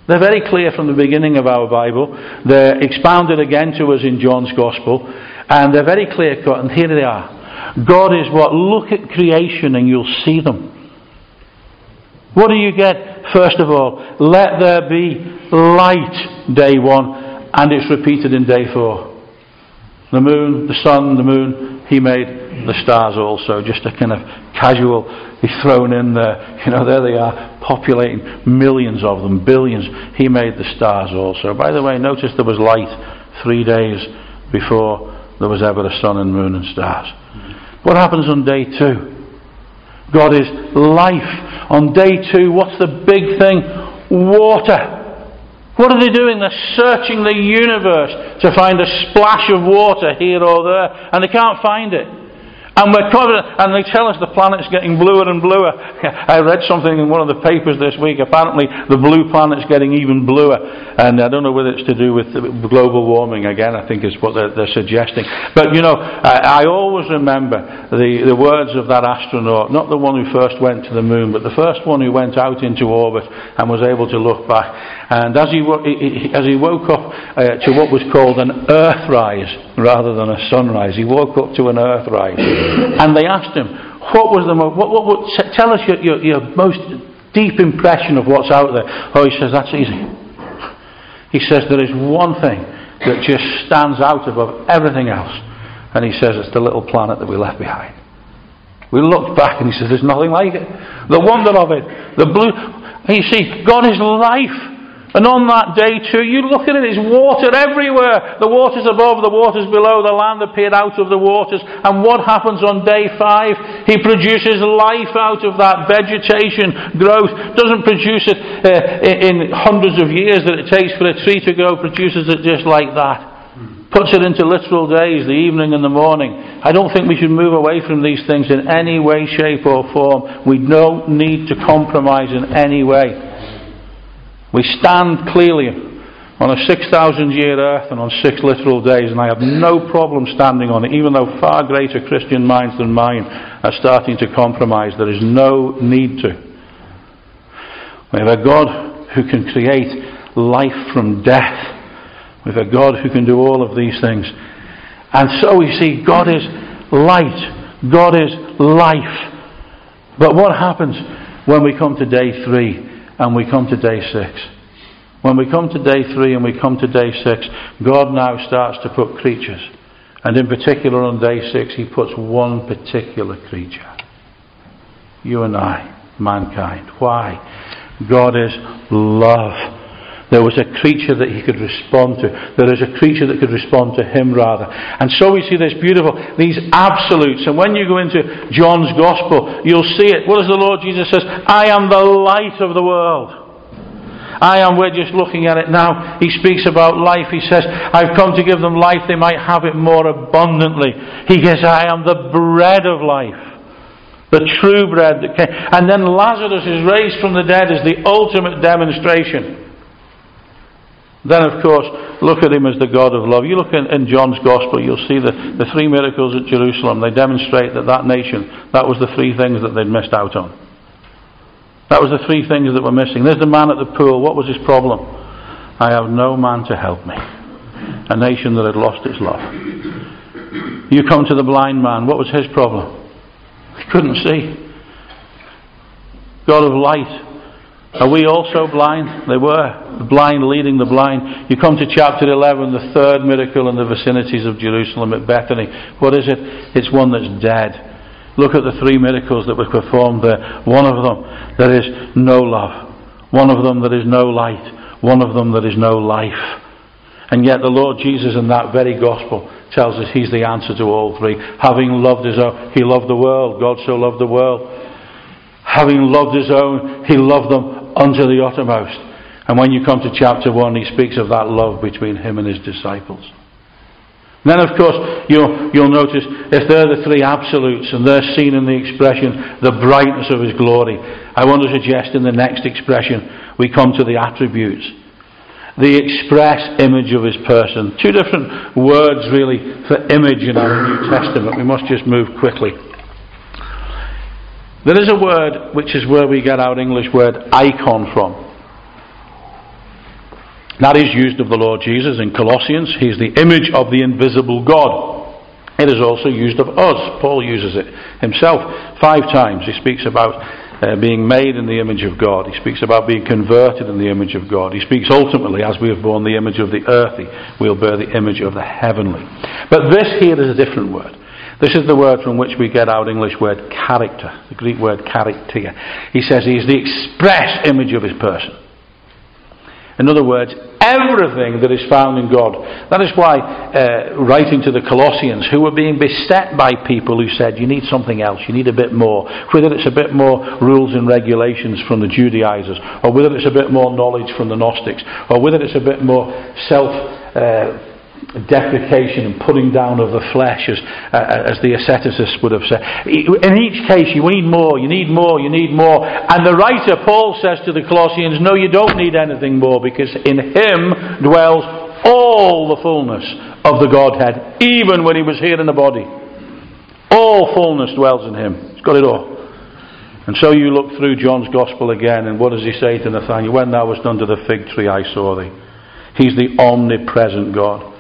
They're very clear from the beginning of our Bible. They're expounded again to us in John's Gospel. And they're very clear cut, and here they are. God is what? Look at creation and you'll see them. What do you get? First of all, let there be light, day one, and it's repeated in day four. the moon, the sun, the moon. He made the stars also. Just a kind of casual, he's thrown in there. You know, there they are, populating millions of them, billions. He made the stars also. By the way, notice there was light three days before there was ever a sun and moon and stars. What happens on day two? God is life. On day two, what's the big thing? Water. What are they doing? They're searching the universe to find a splash of water here or there, and they can't find it. And we're and they tell us the planet's getting bluer and bluer. [laughs] I read something in one of the papers this week. Apparently, the blue planet's getting even bluer, and I don't know whether it's to do with global warming. Again, I think is what they're, they're suggesting. But you know, I, I, always remember the, the words of that astronaut, not the one who first went to the moon, but the first one who went out into orbit and was able to look back. And as he, as he woke up uh, to what was called an Earthrise rather than a sunrise, he woke up to an Earthrise and they asked him, what was the what, what, what, tell us your, your, your most deep impression of what's out there. Oh, he says, that's easy. He says, there is one thing that just stands out above everything else. And he says, it's the little planet that we left behind. We looked back and he says, there's nothing like it. The wonder of it, the blue. You see, God is life. And on that day too, you look at it, it's water everywhere. The waters above, the waters below, the land appeared out of the waters. And what happens on day five? He produces life out of that vegetation, growth. Doesn't produce it uh, in hundreds of years that it takes for a tree to grow, produces it just like that puts it into literal days, the evening and the morning. I don't think we should move away from these things in any way, shape, or form. We don't need to compromise in any way. We stand clearly on a 6,000 year earth and on six literal days, and I have no problem standing on it, even though far greater Christian minds than mine are starting to compromise. There is no need to. We have a God who can create life from death. We have a God who can do all of these things. And so we see God is light, God is life. But what happens when we come to day three? And we come to day six. When we come to day three and we come to day six, God now starts to put creatures. And in particular on day six, He puts one particular creature. You and I, mankind. Why? God is love. There was a creature that he could respond to. There is a creature that could respond to him rather. And so we see this beautiful, these absolutes. And when you go into John's Gospel, you'll see it. What does the Lord Jesus says? I am the light of the world. I am, we're just looking at it now. He speaks about life. He says, I've come to give them life, they might have it more abundantly. He says, I am the bread of life. The true bread that came. And then Lazarus is raised from the dead as the ultimate demonstration. Then, of course, look at him as the God of love. You look in, in, John's Gospel, you'll see the, the three miracles at Jerusalem. They demonstrate that that nation, that was the three things that they'd missed out on. That was the three things that were missing. There's the man at the pool. What was his problem? I have no man to help me. A nation that had lost its love. You come to the blind man. What was his problem? He couldn't see. God of light are we also blind? They were. The blind leading the blind. You come to chapter 11, the third miracle in the vicinities of Jerusalem at Bethany. What is it? It's one that's dead. Look at the three miracles that were performed there. One of them, there is no love. One of them, there is no light. One of them, there is no life. And yet the Lord Jesus in that very gospel tells us he's the answer to all three. Having loved his own, he loved the world. God so loved the world. Having loved his own, he loved them unto the uttermost. And when you come to chapter 1, he speaks of that love between him and his disciples. Then, of course, you'll, you'll notice if they're the three absolutes and they're seen in the expression, the brightness of his glory, I want to suggest in the next expression, we come to the attributes. The express image of his person. Two different words, really, for image in our New Testament. We must just move quickly. There is a word which is where we get our English word icon from. That is used of the Lord Jesus in Colossians. He is the image of the invisible God. It is also used of us. Paul uses it himself five times. He speaks about uh, being made in the image of God. He speaks about being converted in the image of God. He speaks ultimately, as we have borne the image of the earthy, we'll bear the image of the heavenly. But this here is a different word. This is the word from which we get our English word character, the Greek word character. He says he is the express image of his person. In other words, everything that is found in God. That is why, uh, writing to the Colossians, who were being beset by people who said, You need something else, you need a bit more, whether it's a bit more rules and regulations from the Judaizers, or whether it's a bit more knowledge from the Gnostics, or whether it's a bit more self. Uh, deprecation and putting down of the flesh, as, uh, as the asceticists would have said. In each case, you need more, you need more, you need more. And the writer, Paul, says to the Colossians, No, you don't need anything more, because in him dwells all the fullness of the Godhead, even when he was here in the body. All fullness dwells in him. He's got it all. And so you look through John's Gospel again, and what does he say to Nathanael? When thou wast under the fig tree, I saw thee. He's the omnipresent God.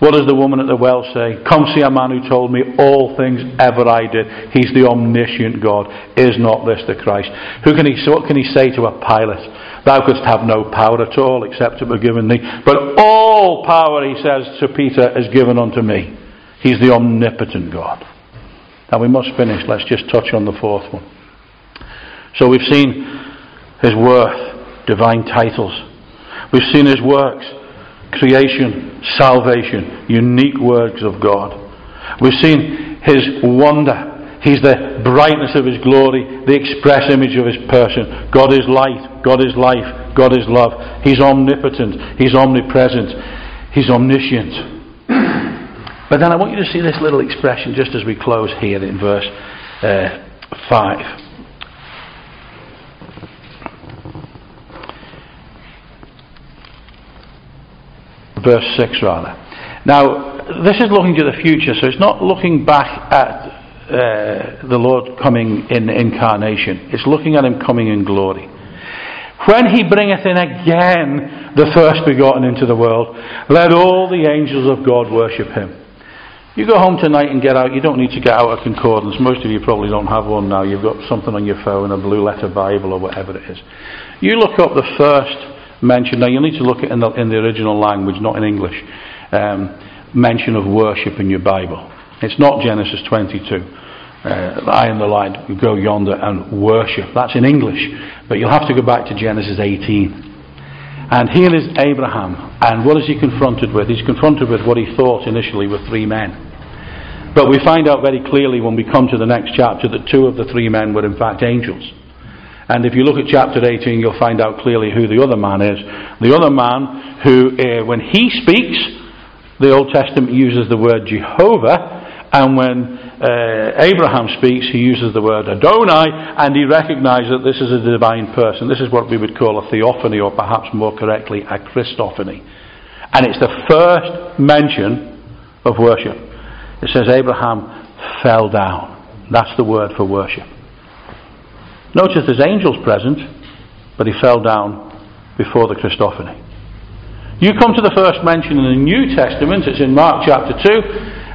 What does the woman at the well say? Come see a man who told me all things ever I did. He's the omniscient God. Is not this the Christ? Who can he, what can he say to a Pilate? Thou couldst have no power at all except it were given thee. But all power, he says to Peter, is given unto me. He's the omnipotent God. Now we must finish. Let's just touch on the fourth one. So we've seen his worth, divine titles. We've seen his works, creation, salvation, unique works of God. We've seen his wonder. He's the brightness of his glory, the express image of his person. God is light, God is life, God is love. He's omnipotent, he's omnipresent, he's omniscient. [clears throat] But then I want you to see this little expression just as we close here in verse uh, 5. Verse 6 rather. Now, this is looking to the future, so it's not looking back at uh, the Lord coming in incarnation. It's looking at him coming in glory. When he bringeth in again the first begotten into the world, let all the angels of God worship him. You go home tonight and get out, you don't need to get out a concordance. Most of you probably don't have one now. You've got something on your phone, a blue letter Bible or whatever it is. You look up the first mention. Now you'll need to look at in the, in the original language, not in English. Um, mention of worship in your Bible. It's not Genesis 22. Uh, I and the light go yonder and worship. That's in English, but you'll have to go back to Genesis 18. And here is Abraham, and what is he confronted with? He's confronted with what he thought initially were three men. But we find out very clearly when we come to the next chapter that two of the three men were in fact angels. And if you look at chapter 18, you'll find out clearly who the other man is. The other man who, uh, when he speaks, the Old Testament uses the word Jehovah, and when uh, Abraham speaks, he uses the word Adonai, and he recognizes that this is a divine person. This is what we would call a theophany, or perhaps more correctly, a Christophany. And it's the first mention of worship. It says Abraham fell down. That's the word for worship. Notice there's angels present, but he fell down before the Christophany. You come to the first mention in the New Testament, it's in Mark chapter 2,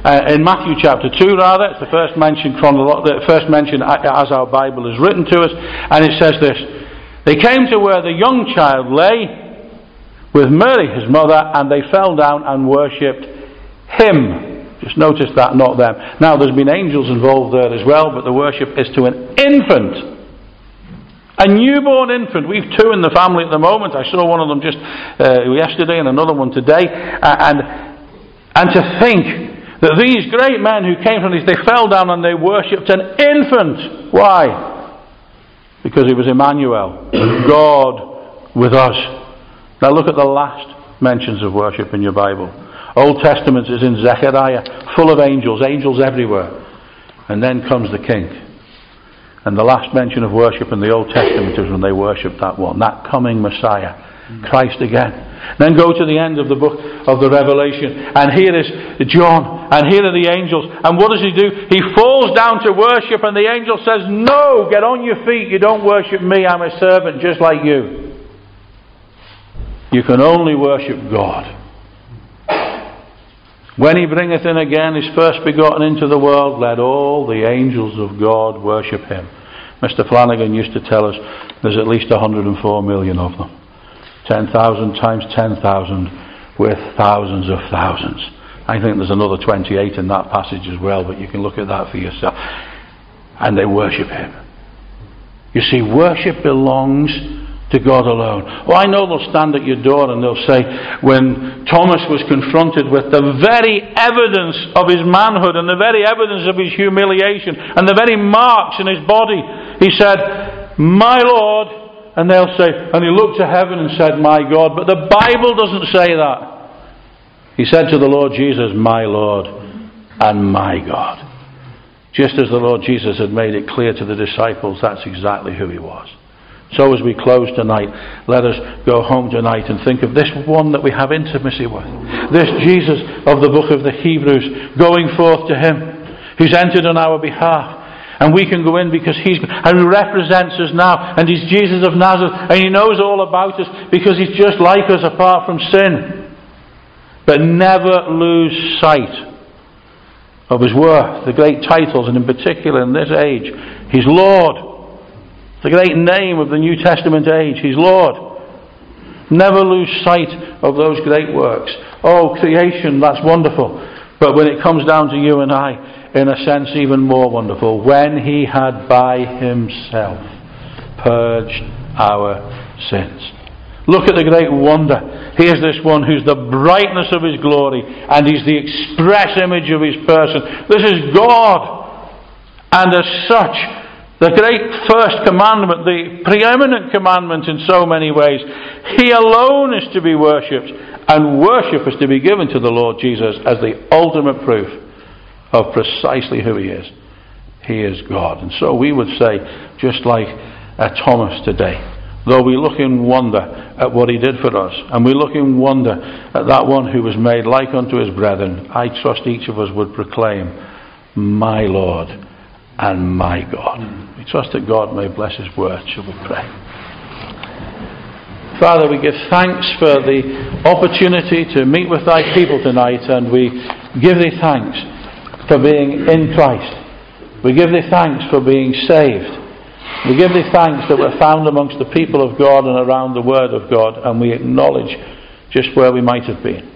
uh, in Matthew chapter 2 rather, it's the first mention, chronolo- the first mention as our Bible is written to us, and it says this They came to where the young child lay with Mary his mother, and they fell down and worshipped him. Just notice that, not them. Now, there's been angels involved there as well, but the worship is to an infant. A newborn infant. We've two in the family at the moment. I saw one of them just uh, yesterday and another one today. Uh, and, and to think that these great men who came from these, they fell down and they worshipped an infant. Why? Because it was Emmanuel, God with us. Now look at the last mentions of worship in your Bible. Old Testament is in Zechariah, full of angels, angels everywhere. And then comes the king. And the last mention of worship in the Old Testament is when they worshipped that one, that coming Messiah, Christ again. Then go to the end of the book of the Revelation, and here is John, and here are the angels. And what does he do? He falls down to worship, and the angel says, No, get on your feet. You don't worship me. I'm a servant just like you. You can only worship God. When he bringeth in again his first begotten into the world, let all the angels of God worship him. Mr. Flanagan used to tell us there's at least 104 million of them. 10,000 times 10,000 with thousands of thousands. I think there's another 28 in that passage as well, but you can look at that for yourself. And they worship Him. You see, worship belongs to God alone. Oh, I know they'll stand at your door and they'll say, when Thomas was confronted with the very evidence of his manhood and the very evidence of his humiliation and the very marks in his body, he said, My Lord, and they'll say, and he looked to heaven and said, My God. But the Bible doesn't say that. He said to the Lord Jesus, My Lord and my God. Just as the Lord Jesus had made it clear to the disciples, that's exactly who he was. So as we close tonight, let us go home tonight and think of this one that we have intimacy with. This Jesus of the book of the Hebrews going forth to him, who's entered on our behalf. And we can go in because he's, and he represents us now. And he's Jesus of Nazareth. And he knows all about us because he's just like us apart from sin. But never lose sight of his worth, the great titles, and in particular in this age, he's Lord. The great name of the New Testament age, he's Lord. Never lose sight of those great works. Oh, creation, that's wonderful. But when it comes down to you and I, in a sense, even more wonderful, when he had by himself purged our sins. Look at the great wonder. Here's this one who's the brightness of his glory and he's the express image of his person. This is God. And as such, the great first commandment, the preeminent commandment in so many ways, He alone is to be worshipped, and worship is to be given to the Lord Jesus as the ultimate proof of precisely who He is. He is God. And so we would say, just like uh, Thomas today, Though we look in wonder at what he did for us, and we look in wonder at that one who was made like unto his brethren, I trust each of us would proclaim, My Lord and my God. We trust that God may bless his word. Shall we pray? Father, we give thanks for the opportunity to meet with thy people tonight, and we give thee thanks for being in Christ. We give thee thanks for being saved. We give thee thanks that we're found amongst the people of God and around the Word of God, and we acknowledge just where we might have been.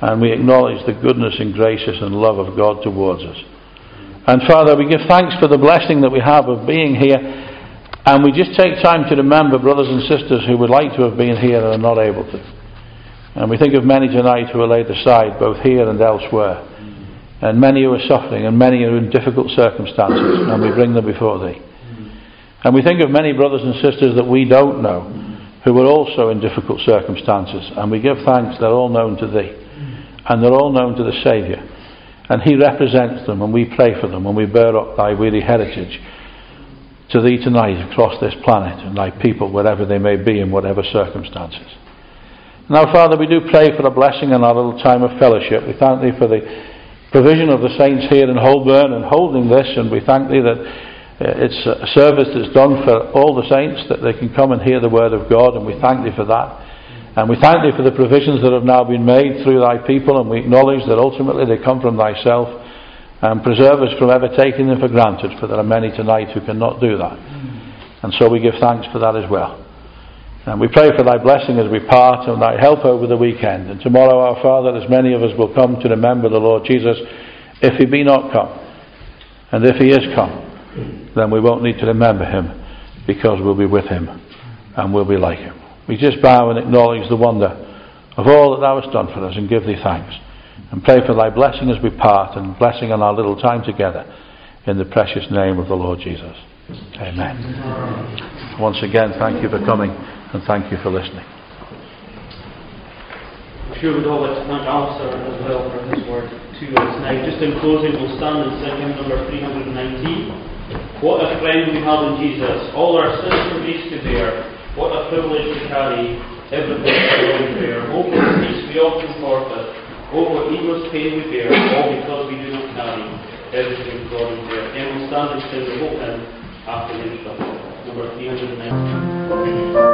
And we acknowledge the goodness and gracious and love of God towards us. And Father, we give thanks for the blessing that we have of being here. And we just take time to remember brothers and sisters who would like to have been here and are not able to. And we think of many tonight who are laid aside, both here and elsewhere. And many who are suffering, and many who are in difficult circumstances. And we bring them before Thee. And we think of many brothers and sisters that we don't know who are also in difficult circumstances. And we give thanks, they're all known to Thee. And they're all known to the Saviour. And He represents them, and we pray for them, and we bear up Thy weary heritage to Thee tonight across this planet and Thy people, wherever they may be in whatever circumstances. Now, Father, we do pray for a blessing in our little time of fellowship. We thank Thee for the provision of the saints here in Holborn and holding this, and we thank Thee that uh, it's a service that's done for all the saints that they can come and hear the word of God, and we thank thee for that. And we thank thee for the provisions that have now been made through thy people, and we acknowledge that ultimately they come from thyself. And preserve us from ever taking them for granted, for there are many tonight who cannot do that. And so we give thanks for that as well. And we pray for thy blessing as we part and thy help over the weekend. And tomorrow, our Father, as many of us will come to remember the Lord Jesus, if he be not come, and if he is come, then we won't need to remember him because we'll be with him and we'll be like him. We just bow and acknowledge the wonder of all that thou hast done for us and give thee thanks. And pray for thy blessing as we part and blessing on our little time together in the precious name of the Lord Jesus. Amen. Once again, thank you for coming and thank you for listening. I'm sure we'd all like to thank Alistair as well for his word to us. Now, just in closing, we'll stand and sing hymn number 319. What a friend we have in Jesus, all our sins for grace to bear. What a privilege to carry everything in prayer. Hope and peace we often forfeit. Oh, what needless pain we bear, all because we do not carry everything God in prayer. And we'll stand and sing the hope hymn after the introduction. Number 309.